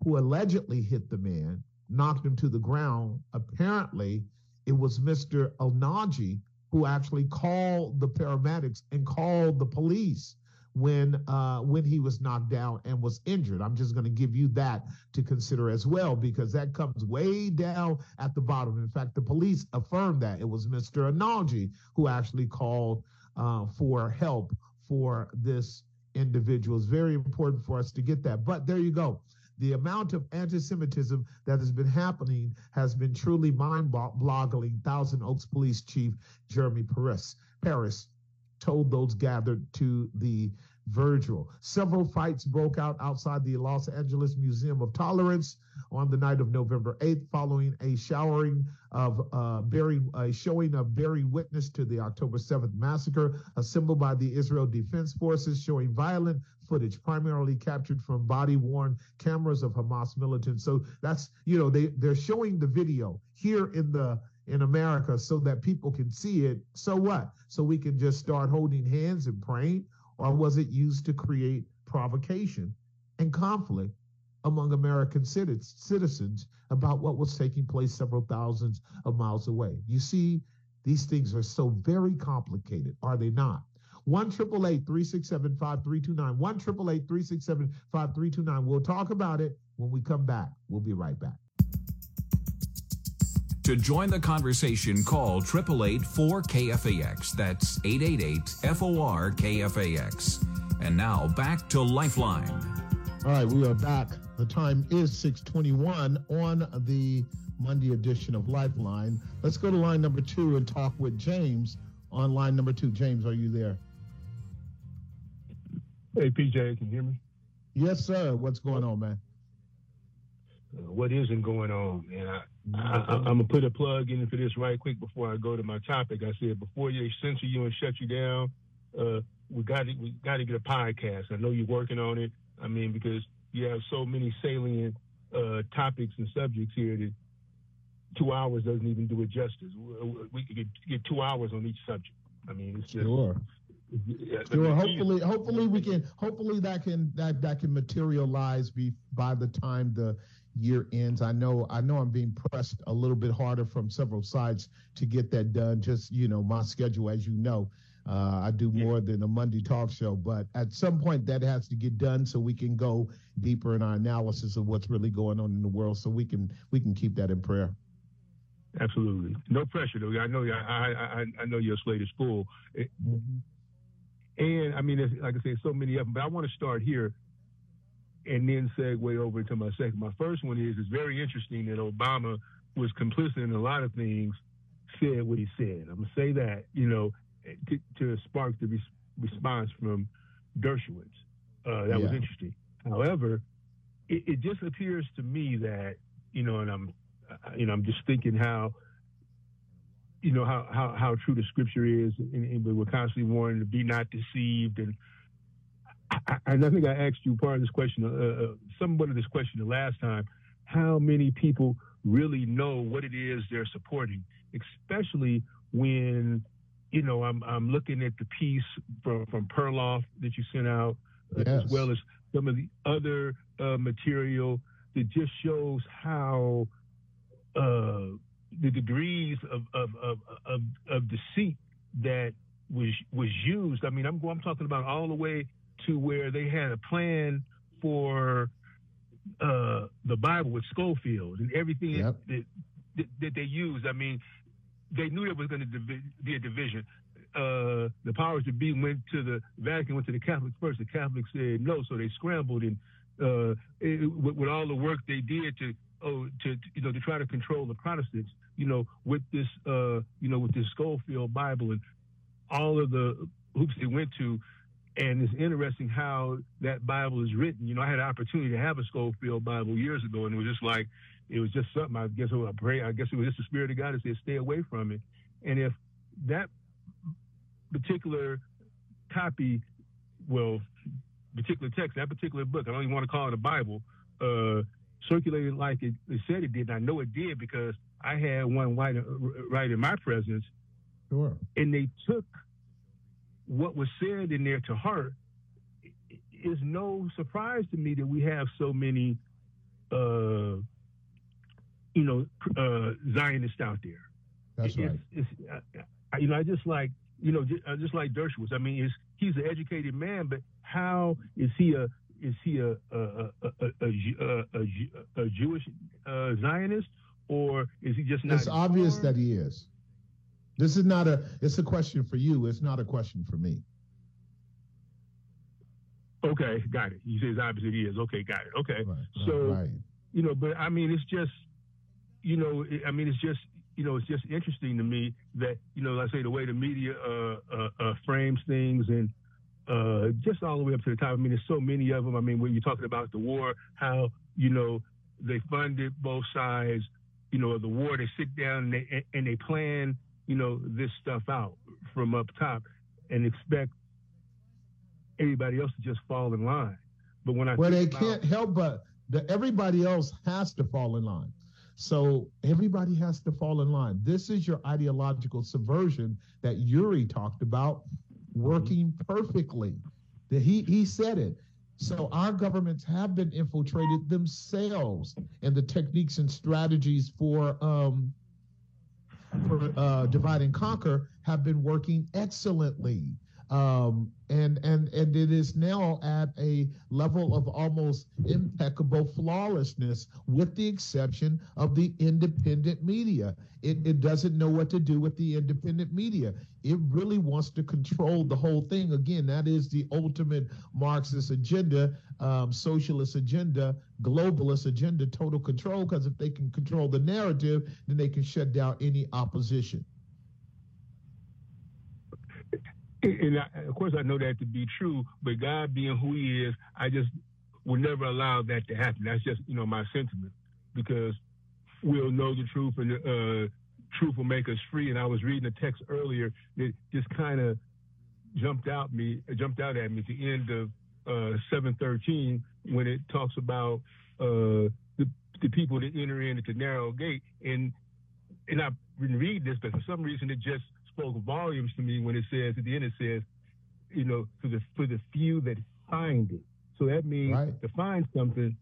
who allegedly hit the man, knocked him to the ground, apparently it was Mr. Anaji who actually called the paramedics and called the police when uh, when he was knocked down and was injured. I'm just going to give you that to consider as well because that comes way down at the bottom. In fact, the police affirmed that it was Mr. Anaji who actually called uh, for help for this individual. It's very important for us to get that. But there you go. The amount of anti-Semitism that has been happening has been truly mind-boggling. Thousand Oaks Police Chief Jeremy Paris. Paris told those gathered to the Virgil. Several fights broke out outside the Los Angeles Museum of Tolerance on the night of November 8th, following a showering of uh, bearing a showing of bearing witness to the October 7th massacre, assembled by the Israel Defense Forces, showing violent footage, primarily captured from body-worn cameras of Hamas militants. So that's you know they they're showing the video here in the in America so that people can see it. So what? So we can just start holding hands and praying? Or was it used to create provocation and conflict among American citizens about what was taking place several thousands of miles away? You see, these things are so very complicated, are they not? 1 367 5329. 1 367 5329. We'll talk about it when we come back. We'll be right back. To join the conversation, call 888 4KFAX. That's 888 FOR KFAX. And now back to Lifeline. All right, we are back. The time is 621 on the Monday edition of Lifeline. Let's go to line number two and talk with James on line number two. James, are you there? Hey, PJ, can you hear me? Yes, sir. What's going on, man? Uh, what isn't going on, And I, I, am gonna put a plug in for this right quick before I go to my topic. I said before they censor you and shut you down, uh, we got to we got to get a podcast. I know you're working on it. I mean, because you have so many salient uh, topics and subjects here that two hours doesn't even do it justice. We could get, get two hours on each subject. I mean, it's just. Sure. Sure. Hopefully, hopefully we can. Hopefully that can that that can materialize be by the time the year ends. I know I know I'm being pressed a little bit harder from several sides to get that done. Just you know, my schedule, as you know, uh, I do more than a Monday talk show, but at some point that has to get done so we can go deeper in our analysis of what's really going on in the world. So we can we can keep that in prayer. Absolutely, no pressure though. I know, I I I know your slate is full, mm-hmm. and I mean, like I said, so many of them. But I want to start here, and then segue over to my second. My first one is it's very interesting that Obama was complicit in a lot of things, said what he said. I'm gonna say that, you know, to, to spark the res- response from Dershowitz. Uh, that yeah. was interesting. However, it, it, just appears to me that you know, and I'm, you know, I'm just thinking how, you know, how how, how true the scripture is, and, and we're constantly warned to be not deceived. And I, I, think I asked you part of this question, uh, uh, somewhat of this question the last time. How many people really know what it is they're supporting, especially when you know, I'm I'm looking at the piece from from Perloff that you sent out, yes. as well as some of the other uh, material that just shows how uh, the degrees of of, of of, of deceit that was was used. I mean, I'm I'm talking about all the way to where they had a plan for uh, the Bible with Scofield and everything yep. that, that, that they used. I mean, they knew there was going to be a division. Uh, the powers that be went to the Vatican, went to the Catholics first. The Catholics said no, so they scrambled and uh, it, with, with, all the work they did to, oh, to, to, you know, to try to control the Protestants, you know, with this, uh, you know, with this Scofield Bible and all of the hoops they went to. And it's interesting how that Bible is written. You know, I had an opportunity to have a Scofield Bible years ago, and it was just like, it was just something. I guess I pray. I guess it was just the spirit of God that said, "Stay away from it." And if that particular copy, well, particular text, that particular book, I don't even want to call it a Bible, uh, circulated like it, it, said it did. And I know it did because I had one right, right in my presence. Sure. And they took what was said in there to heart. is no surprise to me that we have so many uh, you know, uh, Zionists out there. That's it's, right. It's, uh, you know, I just like, you know, just, uh, just like Dershowitz. I mean, he's an educated man, but how is he a is he a a, a, a, a, a Jewish uh, Zionist or is he just not? It's obvious that he is. This is not a. It's a question for you. It's not a question for me. Okay, got it. You say it's he is. Okay, got it. Okay, right, so right. you know, but I mean, it's just you know, I mean, it's just you know, it's just interesting to me that you know, I say the way the media uh, uh, uh, frames things and uh, just all the way up to the top. I mean, there's so many of them. I mean, when you're talking about the war, how you know they funded both sides. You know, the war. They sit down and they and they plan. You know, this stuff out from up top and expect everybody else to just fall in line. But when I well, they about, can't help but the, everybody else has to fall in line. So everybody has to fall in line. This is your ideological subversion that Yuri talked about working perfectly. That he he said it. So our governments have been infiltrated themselves, and the techniques and strategies for um, for uh, divide and conquer have been working excellently. Um, and and and it is now at a level of almost impeccable flawlessness, with the exception of the independent media. It, it doesn't know what to do with the independent media. It really wants to control the whole thing. Again, that is the ultimate Marxist agenda, um, socialist agenda, globalist agenda, total control. Because if they can control the narrative, then they can shut down any opposition. And I, of course I know that to be true, but God being who He is, I just will never allow that to happen. That's just you know my sentiment because we'll know the truth and uh, truth will make us free. And I was reading a text earlier that just kind of jumped out me jumped out at me at the end of uh, 713 when it talks about uh, the the people that enter in at the narrow gate and and I didn't read this, but for some reason it just spoke volumes to me when it says at the end it says, you know, for the for the few that find it. So that means right. to find something,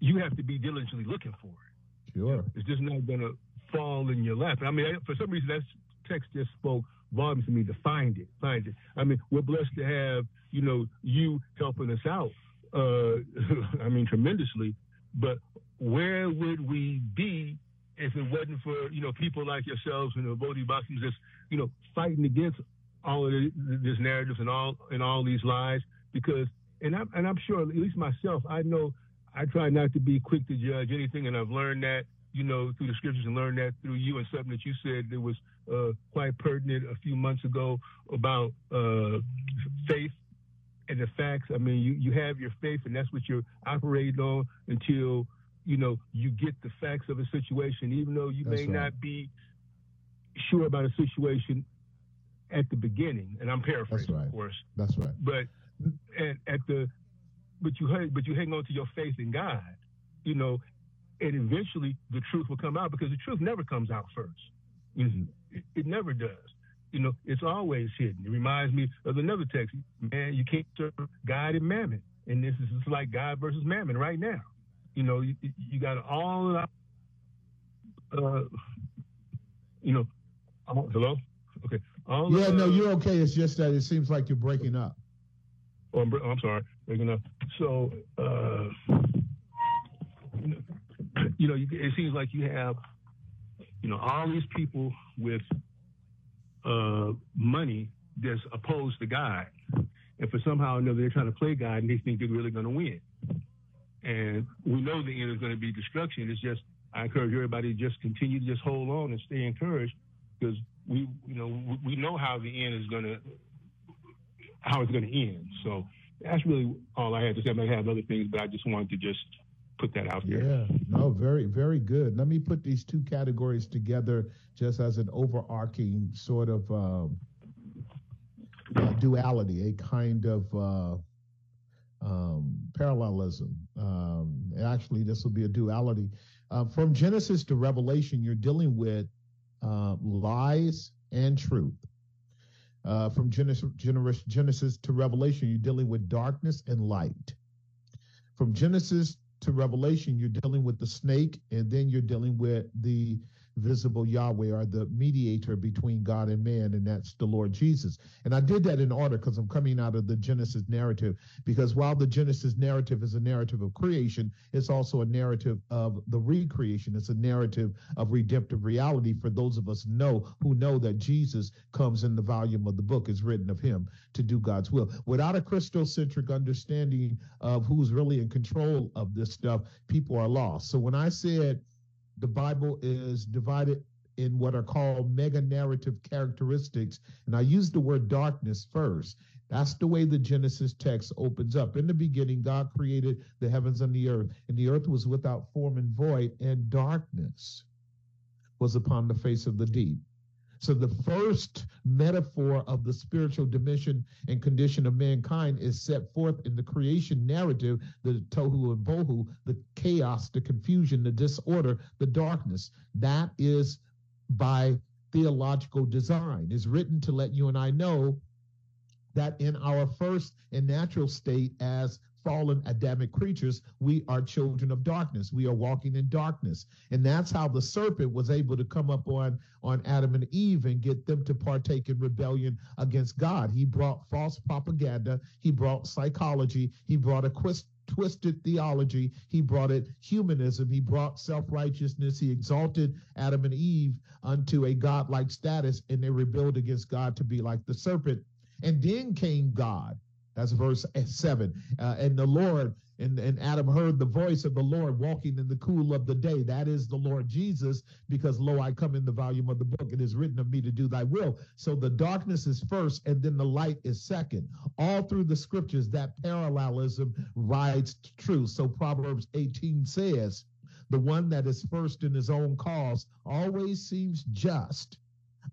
you have to be diligently looking for it. Sure. It's just not going to fall in your lap. I mean, for some reason, that text just spoke volumes to me to find it, find it. I mean, we're blessed to have, you know, you helping us out. Uh, I mean, tremendously. But where would we be if it wasn't for you know people like yourselves and the Bodhi Boxers just you know fighting against all of this narratives and all and all these lies, because and I'm and I'm sure at least myself, I know I try not to be quick to judge anything, and I've learned that you know through the scriptures and learned that through you and something that you said that was uh, quite pertinent a few months ago about uh, faith and the facts. I mean, you, you have your faith, and that's what you're operating on until you know you get the facts of a situation, even though you that's may right. not be sure about a situation at the beginning. And I'm paraphrasing, right. of course. That's right. But at, at the but you but you hang on to your faith in God, you know, and eventually the truth will come out because the truth never comes out 1st mm-hmm. it, it never does you know, it's always hidden. It reminds me of another text. Man, you can't serve God and mammon. And this is it's like God versus mammon right now. You know, you, you got all of uh, you know, oh, hello? Okay. All yeah, no, you're okay. It's just that it seems like you're breaking up. Oh, I'm, I'm sorry, breaking up. So, uh, you know, it seems like you have, you know, all these people with uh, money that's opposed to God. And for somehow or another, they're trying to play God and they think they're really going to win. And we know the end is going to be destruction. It's just, I encourage everybody to just continue to just hold on and stay encouraged because we, you know, we know how the end is going to, how it's to end. So that's really all I had to say. I might have other things, but I just wanted to just put that out there. Yeah, no, very, very good. Let me put these two categories together just as an overarching sort of um, uh, duality, a kind of uh, um, parallelism. Um, actually, this will be a duality. Uh, from Genesis to Revelation, you're dealing with uh, lies and truth. Uh, from Genesis, Genesis to Revelation, you're dealing with darkness and light. From Genesis to Revelation, you're dealing with the snake, and then you're dealing with the visible Yahweh or the mediator between God and man, and that's the Lord Jesus. And I did that in order because I'm coming out of the Genesis narrative. Because while the Genesis narrative is a narrative of creation, it's also a narrative of the recreation. It's a narrative of redemptive reality for those of us know who know that Jesus comes in the volume of the book is written of him to do God's will. Without a Christocentric understanding of who's really in control of this stuff, people are lost. So when I said the Bible is divided in what are called mega narrative characteristics. And I use the word darkness first. That's the way the Genesis text opens up. In the beginning, God created the heavens and the earth, and the earth was without form and void, and darkness was upon the face of the deep. So the first metaphor of the spiritual dimension and condition of mankind is set forth in the creation narrative, the tohu and bohu, the chaos, the confusion, the disorder, the darkness. That is by theological design. Is written to let you and I know that in our first and natural state as fallen Adamic creatures, we are children of darkness. We are walking in darkness. And that's how the serpent was able to come up on, on Adam and Eve and get them to partake in rebellion against God. He brought false propaganda, he brought psychology, he brought a quest twisted theology. He brought it humanism. He brought self righteousness. He exalted Adam and Eve unto a godlike status, and they rebelled against God to be like the serpent. And then came God. That's verse seven. Uh, and the Lord and, and Adam heard the voice of the Lord walking in the cool of the day. That is the Lord Jesus, because lo, I come in the volume of the book. It is written of me to do thy will. So the darkness is first, and then the light is second. All through the scriptures, that parallelism rides true. So Proverbs 18 says, the one that is first in his own cause always seems just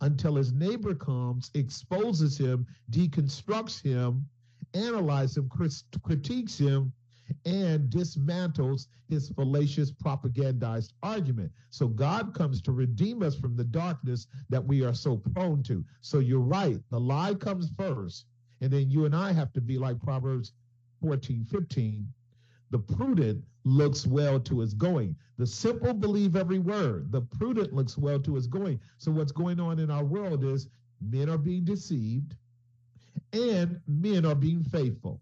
until his neighbor comes, exposes him, deconstructs him, analyzes him, critiques him, and dismantles his fallacious propagandized argument. So God comes to redeem us from the darkness that we are so prone to. So you're right. The lie comes first. And then you and I have to be like Proverbs 14, 15. The prudent looks well to his going. The simple believe every word. The prudent looks well to his going. So what's going on in our world is men are being deceived and men are being faithful.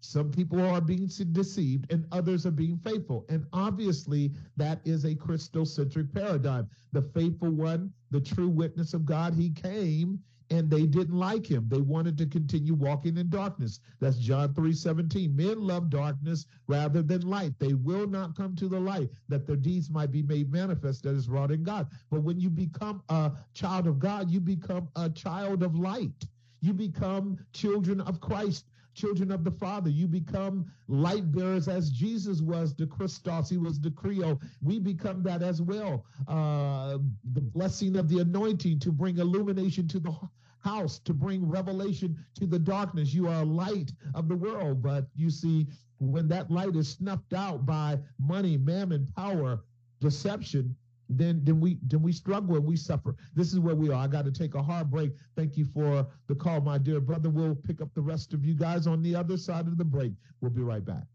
Some people are being deceived and others are being faithful. And obviously, that is a Christocentric paradigm. The faithful one, the true witness of God, he came and they didn't like him. They wanted to continue walking in darkness. That's John 3 17. Men love darkness rather than light. They will not come to the light that their deeds might be made manifest that is wrought in God. But when you become a child of God, you become a child of light. You become children of Christ children of the Father. You become light bearers as Jesus was the Christos, he was the Creole. We become that as well. Uh, the blessing of the anointing to bring illumination to the house to bring revelation to the darkness. You are a light of the world. But you see, when that light is snuffed out by money, mammon, power, deception, then then we then we struggle and we suffer. This is where we are. I got to take a hard break. Thank you for the call, my dear brother. We'll pick up the rest of you guys on the other side of the break. We'll be right back.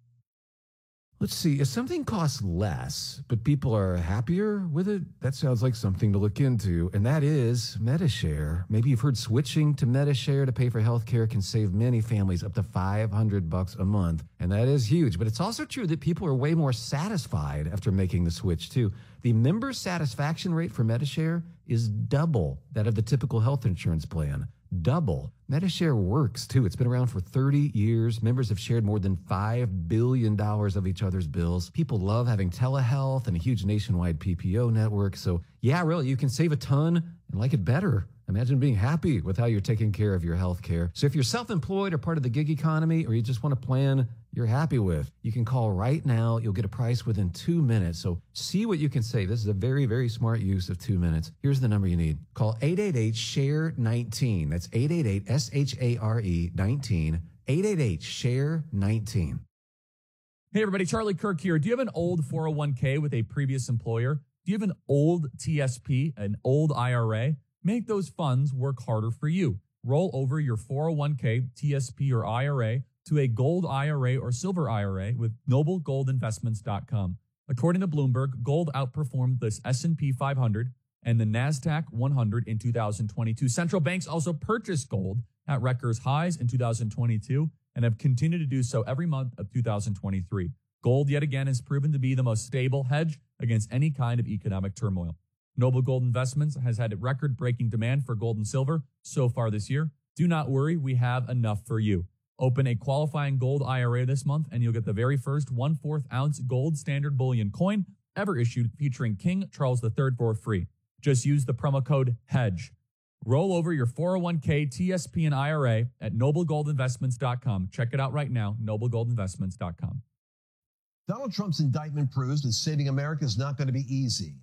Let's see. If something costs less, but people are happier with it, that sounds like something to look into. And that is Medi-Share. Maybe you've heard switching to Medi-Share to pay for healthcare can save many families up to 500 bucks a month. And that is huge. But it's also true that people are way more satisfied after making the switch, too. The member satisfaction rate for Medi-Share is double that of the typical health insurance plan double. Medi-Share works too. It's been around for 30 years. Members have shared more than $5 billion of each other's bills. People love having telehealth and a huge nationwide PPO network. So, yeah, really, you can save a ton and like it better. Imagine being happy with how you're taking care of your health care. So if you're self-employed or part of the gig economy, or you just want a plan you're happy with, you can call right now. You'll get a price within two minutes. So see what you can save. This is a very, very smart use of two minutes. Here's the number you need. Call 888-SHARE-19. That's 888-S-H-A-R-E 19. 888-SHARE-19. Hey everybody, Charlie Kirk here. Do you have an old 401k with a previous employer? Do you have an old TSP, an old IRA? Make those funds work harder for you. Roll over your 401k, TSP, or IRA to a gold IRA or silver IRA with noblegoldinvestments.com. According to Bloomberg, gold outperformed the S&P 500 and the Nasdaq 100 in 2022. Central banks also purchased gold at record highs in 2022 and have continued to do so every month of 2023. Gold yet again has proven to be the most stable hedge against any kind of economic turmoil. Noble Gold Investments has had record breaking demand for gold and silver so far this year. Do not worry, we have enough for you. Open a qualifying gold IRA this month and you'll get the very first one fourth ounce gold standard bullion coin ever issued featuring King Charles III for free. Just use the promo code HEDGE. Roll over your 401k, TSP, and IRA at noblegoldinvestments.com. Check it out right now, noblegoldinvestments.com. Donald Trump's indictment proves that saving America is not going to be easy.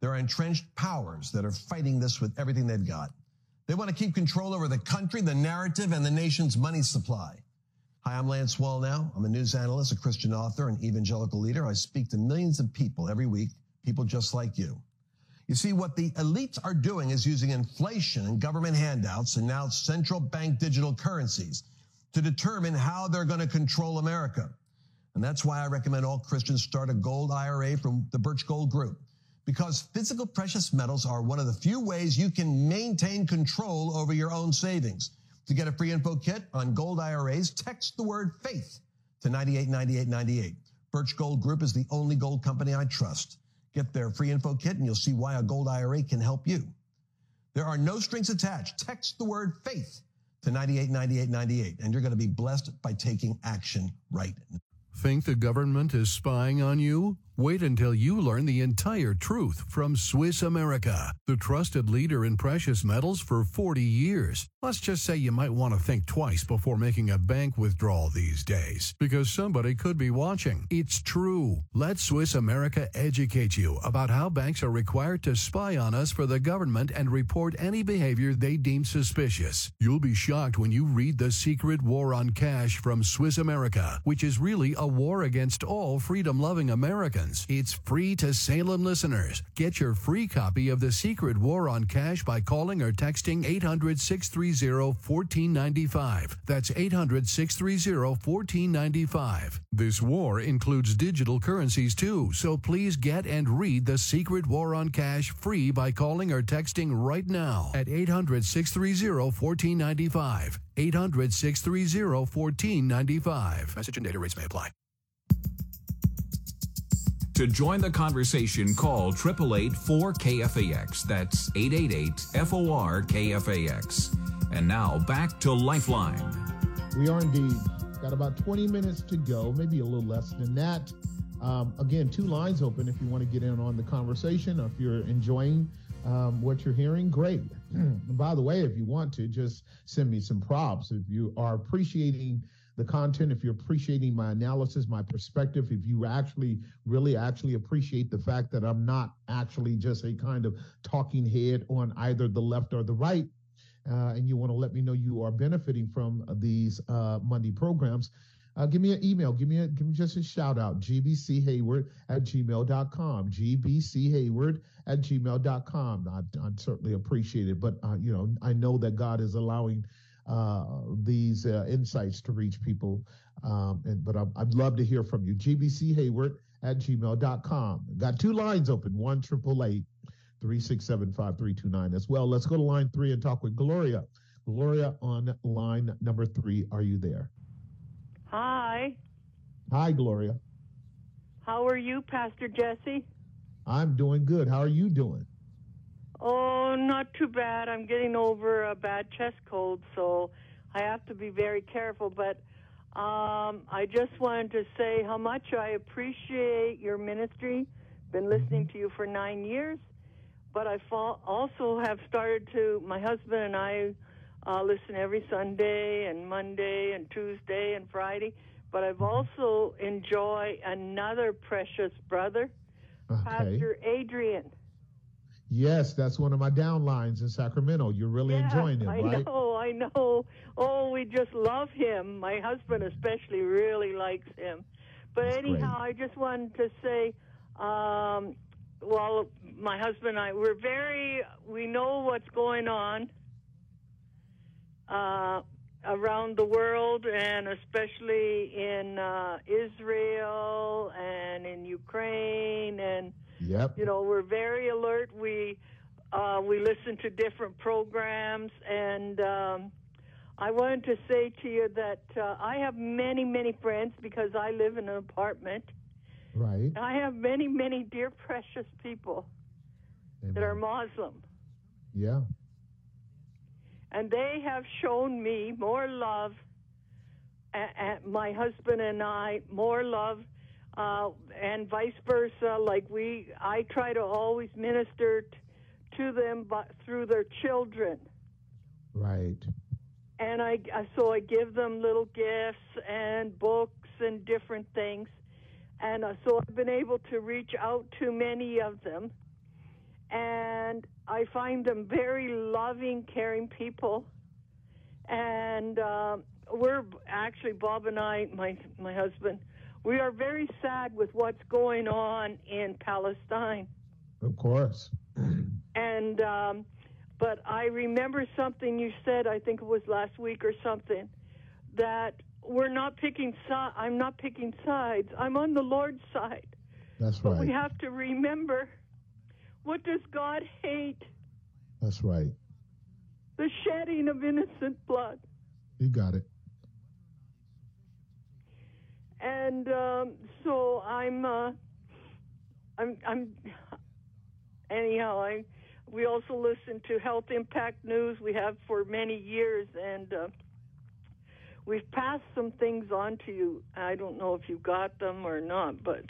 There are entrenched powers that are fighting this with everything they've got. They want to keep control over the country, the narrative, and the nation's money supply. Hi, I'm Lance Wallnau. I'm a news analyst, a Christian author, an evangelical leader. I speak to millions of people every week, people just like you. You see, what the elites are doing is using inflation and government handouts and now central bank digital currencies to determine how they're going to control America. And that's why I recommend all Christians start a gold IRA from the Birch Gold Group because physical precious metals are one of the few ways you can maintain control over your own savings. To get a free info kit on gold IRAs, text the word faith to 989898. Birch Gold Group is the only gold company I trust. Get their free info kit and you'll see why a gold IRA can help you. There are no strings attached. Text the word faith to 989898 and you're going to be blessed by taking action right now. Think the government is spying on you? Wait until you learn the entire truth from Swiss America, the trusted leader in precious metals for 40 years. Let's just say you might want to think twice before making a bank withdrawal these days, because somebody could be watching. It's true. Let Swiss America educate you about how banks are required to spy on us for the government and report any behavior they deem suspicious. You'll be shocked when you read The Secret War on Cash from Swiss America, which is really a war against all freedom loving Americans. It's free to Salem listeners. Get your free copy of The Secret War on Cash by calling or texting 800 630 1495. That's 800 630 1495. This war includes digital currencies too, so please get and read The Secret War on Cash free by calling or texting right now at 800 630 1495. 800 630 1495. Message and data rates may apply. To join the conversation, call 888 4KFAX. That's 888 FOR KFAX. And now back to Lifeline. We are indeed. Got about 20 minutes to go, maybe a little less than that. Um, again, two lines open if you want to get in on the conversation if you're enjoying um, what you're hearing, great. By the way, if you want to, just send me some props. If you are appreciating the content, if you're appreciating my analysis, my perspective, if you actually really actually appreciate the fact that I'm not actually just a kind of talking head on either the left or the right, uh, and you want to let me know you are benefiting from these uh, Monday programs, uh, give me an email. Give me a give me just a shout out. gbchayward at gmail.com. gbchayward at gmail.com. I, I'd certainly appreciate it. But, uh, you know, I know that God is allowing these uh, insights to reach people. Um, and, but I, would love to hear from you. gbchayward at gmail.com. Got two lines open, one triple eight three six seven five three two nine as well. Let's go to line three and talk with Gloria. Gloria on line number three. Are you there? Hi. Hi, Gloria. How are you, Pastor Jesse? I'm doing good. How are you doing? Oh, not too bad. I'm getting over a bad chest cold, so I have to be very careful. But um, I just wanted to say how much I appreciate your ministry. Been listening to you for nine years, but I also have started to. My husband and I uh, listen every Sunday and Monday and Tuesday and Friday. But I've also enjoyed another precious brother, okay. Pastor Adrian. Yes, that's one of my downlines in Sacramento. You're really yeah, enjoying him, right? I know, I know. Oh, we just love him. My husband especially really likes him. But that's anyhow, great. I just wanted to say, um, well, my husband and I, we're very, we know what's going on uh, around the world, and especially in uh, Israel and in Ukraine, and yep. you know we're very alert. We uh, we listen to different programs, and um, I wanted to say to you that uh, I have many, many friends because I live in an apartment. Right. I have many, many dear, precious people Amen. that are Muslim. Yeah. And they have shown me more love, and my husband and I, more love, uh, and vice versa. Like we, I try to always minister t- to them but through their children. Right. And I, so I give them little gifts and books and different things. And uh, so I've been able to reach out to many of them and I find them very loving, caring people. And uh, we're actually Bob and I, my my husband, we are very sad with what's going on in Palestine. Of course. And um, but I remember something you said. I think it was last week or something that we're not picking. Si- I'm not picking sides. I'm on the Lord's side. That's right. But we have to remember what does God hate? That's right. The shedding of innocent blood. You got it. And um, so I'm, uh, I'm, I'm. Anyhow, I. We also listen to Health Impact News. We have for many years, and uh, we've passed some things on to you. I don't know if you got them or not, but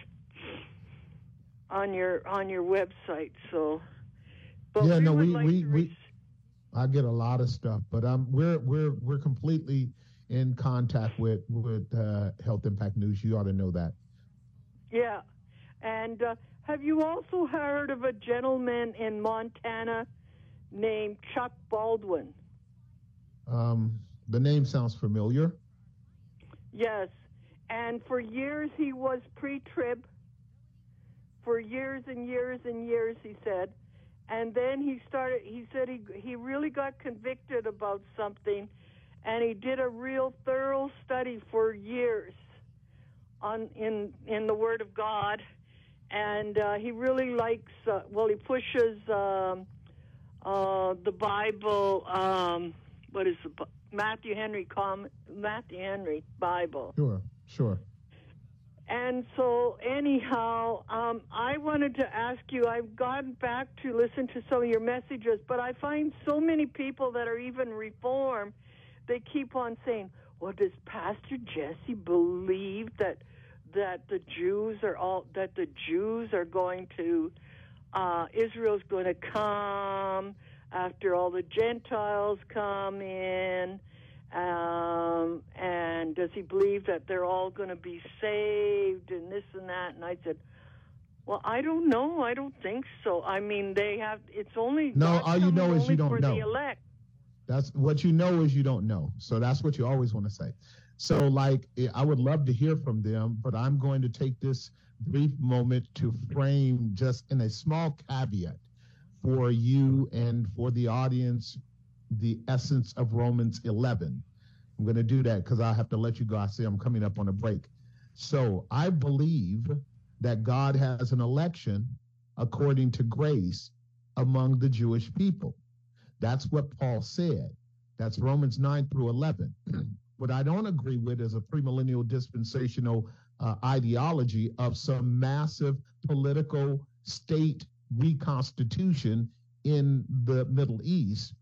on your on your website. So, but yeah, we no, we like we, we I get a lot of stuff, but um, we're we're we're completely in contact with with uh, Health Impact News. You ought to know that. Yeah, and uh, have you also heard of a gentleman in Montana named Chuck Baldwin? Um, the name sounds familiar. Yes, and for years he was pre-trib for years and years and years, he said. And then he started, he said he, he really got convicted about something and he did a real thorough study for years on in in the Word of God, and uh, he really likes. Uh, well, he pushes um, uh, the Bible. Um, what is the Matthew Henry com Matthew Henry Bible? Sure, sure. And so, anyhow, um, I wanted to ask you. I've gone back to listen to some of your messages, but I find so many people that are even reformed. They keep on saying, "Well, does Pastor Jesse believe that that the Jews are all that the Jews are going to uh, Israel's going to come after all the Gentiles come in?" Um, and does he believe that they're all going to be saved and this and that? And I said, well, I don't know. I don't think so. I mean, they have. It's only no. All you know is you don't for know. The elect. That's what you know is you don't know. So that's what you always want to say. So, like, eh, I would love to hear from them, but I'm going to take this brief moment to frame just in a small caveat for you and for the audience the essence of Romans 11. I'm going to do that because I have to let you go. I see I'm coming up on a break. So, I believe that God has an election according to grace among the Jewish people. That's what Paul said. That's Romans 9 through 11. what I don't agree with is a premillennial dispensational uh, ideology of some massive political state reconstitution in the Middle East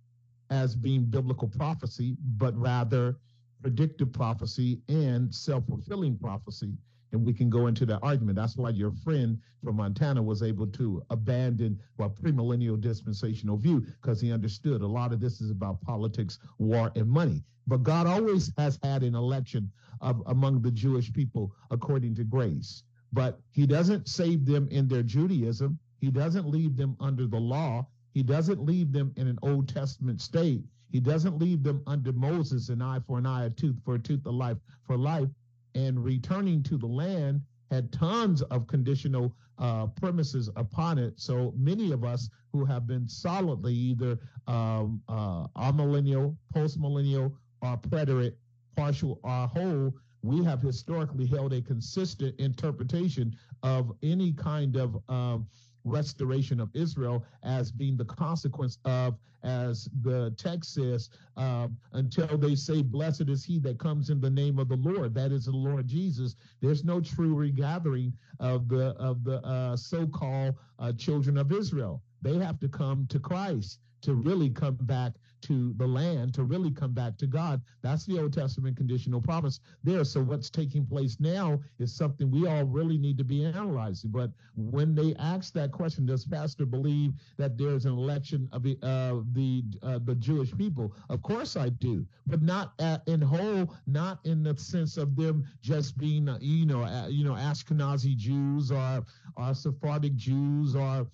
as being biblical prophecy, but rather predictive prophecy and self fulfilling prophecy. And we can go into that argument. That's why your friend from Montana was able to abandon a premillennial dispensational view because he understood a lot of this is about politics, war, and money. But God always has had an election of among the Jewish people according to grace. But he doesn't save them in their Judaism. He doesn't leave them under the law. He doesn't leave them in an Old Testament state. He doesn't leave them under Moses, an eye for an eye, a tooth for a tooth, a life for life. And returning to the land had tons of conditional uh, premises upon it. So many of us who have been solidly either um, uh, amillennial, postmillennial, or preterist, partial or whole, we have historically held a consistent interpretation of any kind of um, restoration of Israel as being the consequence of, as the text says, uh, until they say, Blessed is he that comes in the name of the Lord. That is the Lord Jesus. There's no true regathering of the of the uh, so-called uh, children of Israel. They have to come to Christ to really come back to the land, to really come back to God. That's the Old Testament conditional promise there. So what's taking place now is something we all really need to be analyzing. But when they ask that question, does Pastor believe that there's an election of the uh, the uh, the Jewish people? Of course I do, but not at, in whole, not in the sense of them just being, uh, you know, uh, you know, Ashkenazi Jews or or Sephardic Jews or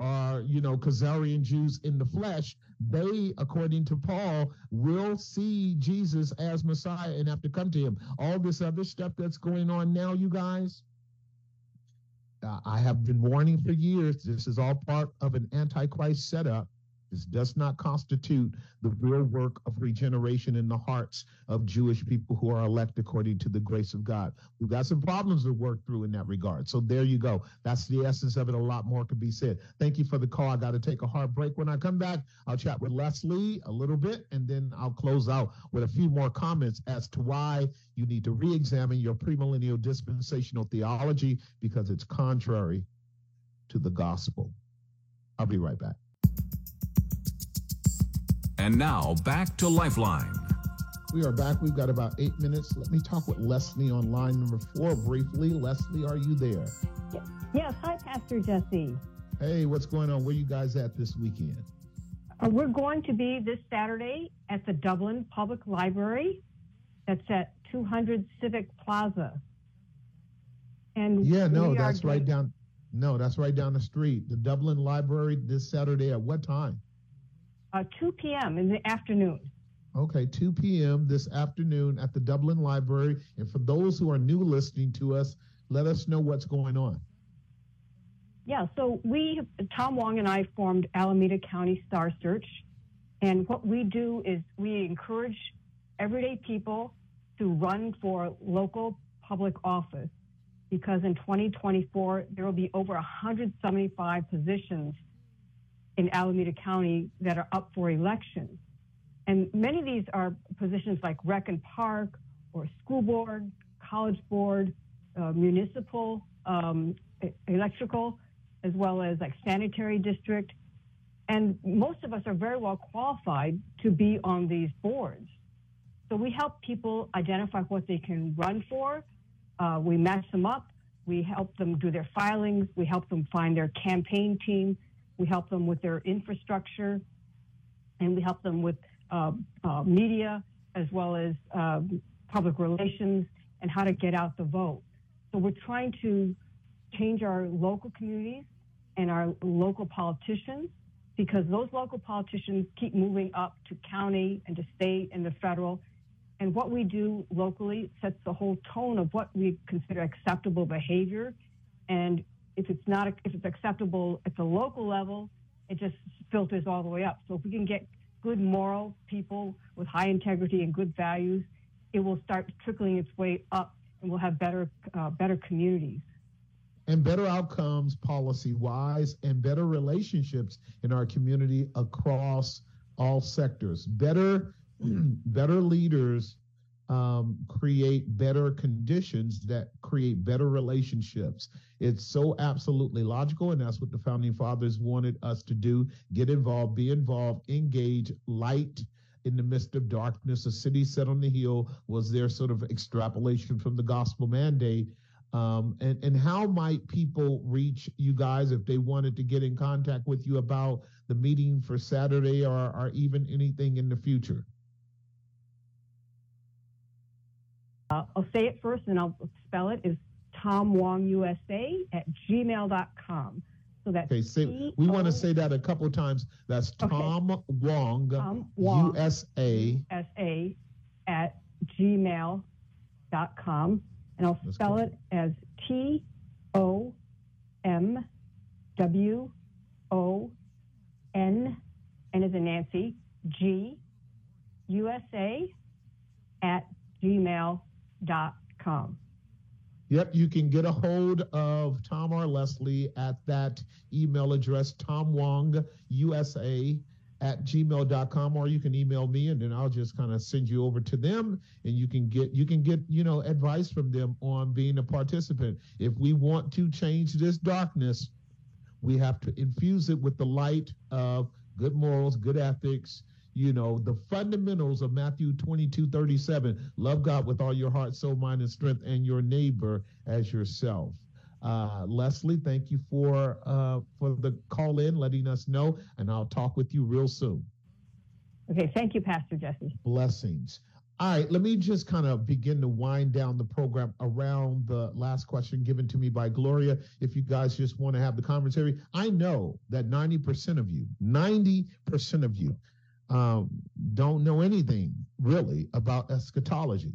are, you know, Khazarian Jews in the flesh, they, according to Paul, will see Jesus as Messiah and have to come to him. All this other stuff that's going on now, you guys, uh, I have been warning for years. This is all part of an antichrist setup. This does not constitute the real work of regeneration in the hearts of Jewish people who are elect according to the grace of God. We've got some problems to work through in that regard. So there you go. That's the essence of it. A lot more could be said. Thank you for the call. I got to take a hard break. When I come back, I'll chat with Leslie a little bit, and then I'll close out with a few more comments as to why you need to re-examine your premillennial dispensational theology because it's contrary to the gospel. I'll be right back. And now back to Lifeline. We are back. We've got about eight minutes. Let me talk with Leslie on line number four briefly. Leslie, are you there? Yes. Hi, Pastor Jesse. Hey, what's going on? Where you guys at this weekend? Uh, we're going to be this Saturday at the Dublin Public Library. That's at 200 Civic Plaza. And yeah, no, we are that's right down. No, that's right down the street. The Dublin Library this Saturday at what time? Uh, 2 p.m. in the afternoon. Okay, 2 p.m. this afternoon at the Dublin Library. And for those who are new listening to us, let us know what's going on. Yeah, so we, Tom Wong and I formed Alameda County Star Search. And what we do is we encourage everyday people to run for local public office because in 2024, there will be over 175 positions in Alameda County that are up for election. And many of these are positions like rec and park or school board, college board, uh, municipal, um, electrical, as well as like sanitary district. And most of us are very well qualified to be on these boards. So we help people identify what they can run for. Uh, we match them up. We help them do their filings. We help them find their campaign team. We help them with their infrastructure. And we help them with uh, uh, media as well as um, public relations and how to get out the vote. So we're trying to change our local communities and our local politicians because those local politicians keep moving up to county and to state and the federal. And what we do locally sets the whole tone of what we consider acceptable behavior. And if it's not, if it's acceptable at the local level, it just filters all the way up. So if we can get good moral people with high integrity and good values, it will start trickling its way up and we'll have better, uh, better communities and better outcomes policy wise and better relationships in our community across all sectors. Better, better leaders um, create better conditions that create better relationships. It's so absolutely logical, and that's what the founding fathers wanted us to do get involved, be involved, engage, light in the midst of darkness. A city set on the hill was their sort of extrapolation from the gospel mandate um, and, and how might people reach you guys if they wanted to get in contact with you about the meeting for Saturday or, or even anything in the future? Uh, I'll say it first and I'll spell it is Tom Wong USA at gmail.com. So that's okay. Say, we want to say that a couple times. That's Tom okay. Wong, Tom Wong USA USA at gmail.com and I'll That's spell cool. it as T O M W O N, N is in Nancy, G USA at gmail.com. Yep, you can get a hold of Tom or Leslie at that email address, Tom Wong USA at gmail.com or you can email me and then I'll just kind of send you over to them and you can get you can get you know advice from them on being a participant. If we want to change this darkness, we have to infuse it with the light of good morals, good ethics, you know, the fundamentals of Matthew 22, 37. Love God with all your heart, soul, mind, and strength, and your neighbor as yourself. Uh, Leslie, thank you for uh, for the call in, letting us know, and I'll talk with you real soon. Okay, thank you, Pastor Jesse. Blessings. All right, let me just kind of begin to wind down the program around the last question given to me by Gloria. If you guys just want to have the commentary, I know that 90% of you, 90% of you, um, don't know anything really about eschatology,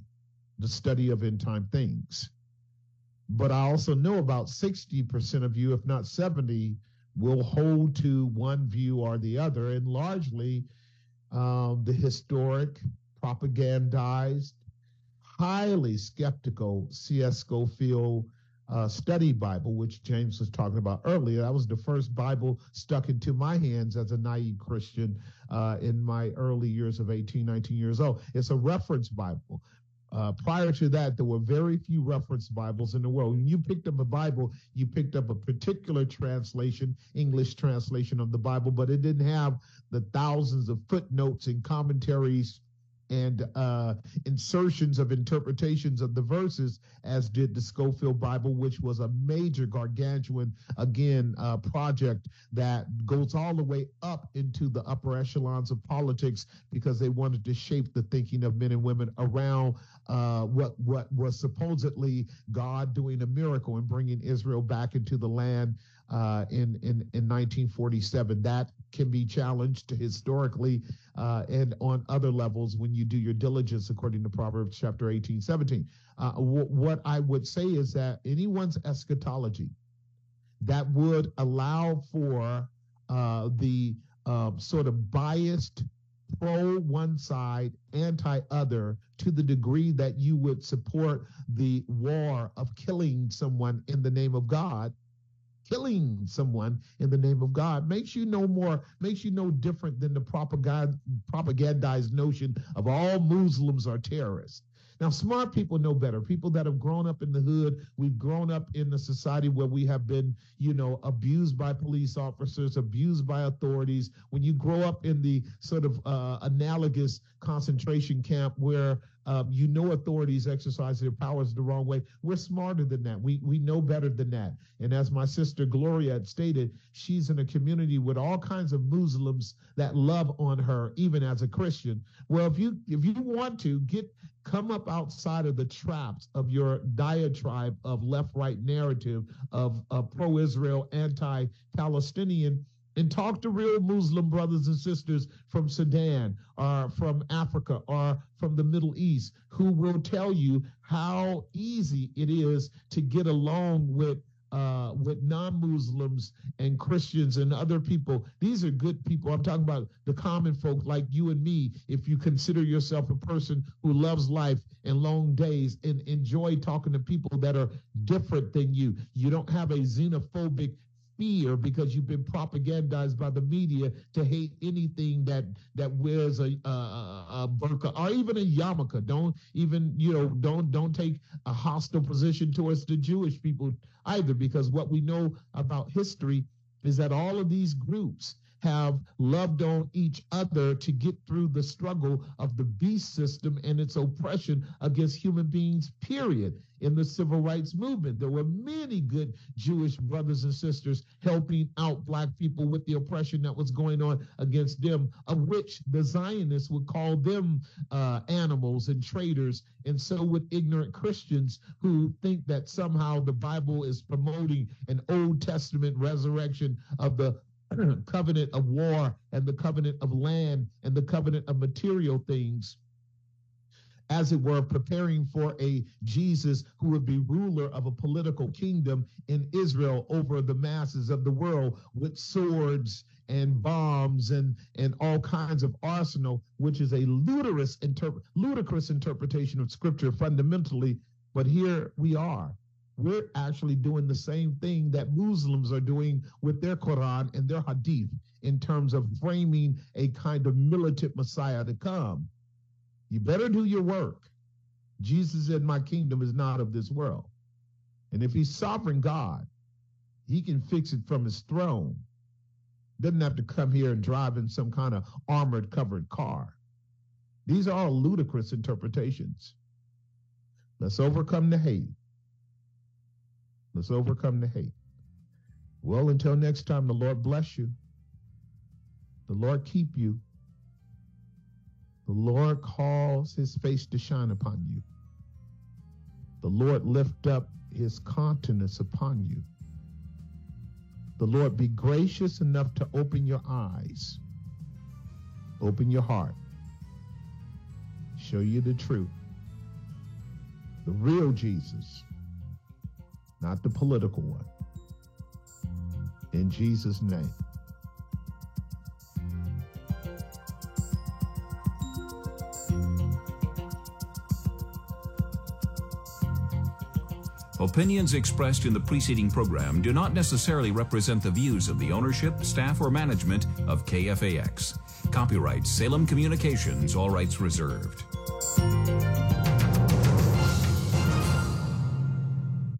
the study of end time things. But I also know about 60% of you, if not 70, will hold to one view or the other, and largely um, the historic, propagandized, highly skeptical C.S. Scofield uh, study Bible, which James was talking about earlier. That was the first Bible stuck into my hands as a naive Christian uh, in my early years of 18, 19 years old. It's a reference Bible. Uh, prior to that, there were very few reference Bibles in the world. When you picked up a Bible, you picked up a particular translation, English translation of the Bible, but it didn't have the thousands of footnotes and commentaries and uh, insertions of interpretations of the verses, as did the Scofield Bible, which was a major gargantuan, again, uh, project that goes all the way up into the upper echelons of politics because they wanted to shape the thinking of men and women around uh, what what was supposedly God doing a miracle and bringing Israel back into the land uh, in, in, in 1947. That can be challenged historically uh, and on other levels when you do your diligence, according to Proverbs chapter 18, 17. Uh, w- what I would say is that anyone's eschatology that would allow for uh, the uh, sort of biased pro one side, anti other to the degree that you would support the war of killing someone in the name of God. Killing someone in the name of God makes you no more, makes you no different than the propagandized notion of all Muslims are terrorists. Now, smart people know better. People that have grown up in the hood, we've grown up in a society where we have been, you know, abused by police officers, abused by authorities. When you grow up in the sort of uh, analogous concentration camp where um, you know authorities exercise their powers the wrong way. We're smarter than that. We we know better than that. And as my sister Gloria had stated, she's in a community with all kinds of Muslims that love on her, even as a Christian. Well, if you if you want to get come up outside of the traps of your diatribe of left-right narrative of, of pro-Israel, anti-Palestinian and talk to real Muslim brothers and sisters from Sudan or from Africa or from the Middle East who will tell you how easy it is to get along with uh, with non-Muslims and Christians and other people. These are good people. I'm talking about the common folk like you and me. If you consider yourself a person who loves life and long days and enjoy talking to people that are different than you, you don't have a xenophobic fear because you've been propagandized by the media to hate anything that that wears a, a, a burqa or even a yarmulke. Don't even you know don't don't take a hostile position towards the Jewish people either, because what we know about history is that all of these groups have loved on each other to get through the struggle of the beast system and its oppression against human beings, period. In the civil rights movement, there were many good Jewish brothers and sisters helping out Black people with the oppression that was going on against them, of which the Zionists would call them uh, animals and traitors. And so would ignorant Christians who think that somehow the Bible is promoting an Old Testament resurrection of the covenant of war and the covenant of land and the covenant of material things as it were, preparing for a Jesus who would be ruler of a political kingdom in Israel over the masses of the world with swords and bombs and, and all kinds of arsenal, which is a ludicrous, ludicrous interpretation of scripture fundamentally. But here we are we're actually doing the same thing that Muslims are doing with their Quran and their Hadith in terms of framing a kind of militant Messiah to come. You better do your work. Jesus said, My kingdom is not of this world. And if he's sovereign God, he can fix it from his throne. Doesn't have to come here and drive in some kind of armored covered car. These are all ludicrous interpretations. Let's overcome the hate Let's overcome the hate. Well, until next time, the Lord bless you. The Lord keep you. The Lord calls his face to shine upon you. The Lord lift up his countenance upon you. The Lord be gracious enough to open your eyes, open your heart, show you the truth, the real Jesus not the political one. In Jesus' name. Opinions expressed in the preceding program do not necessarily represent the views of the ownership, staff, or management of KFAX. Copyright Salem Communications, all rights reserved.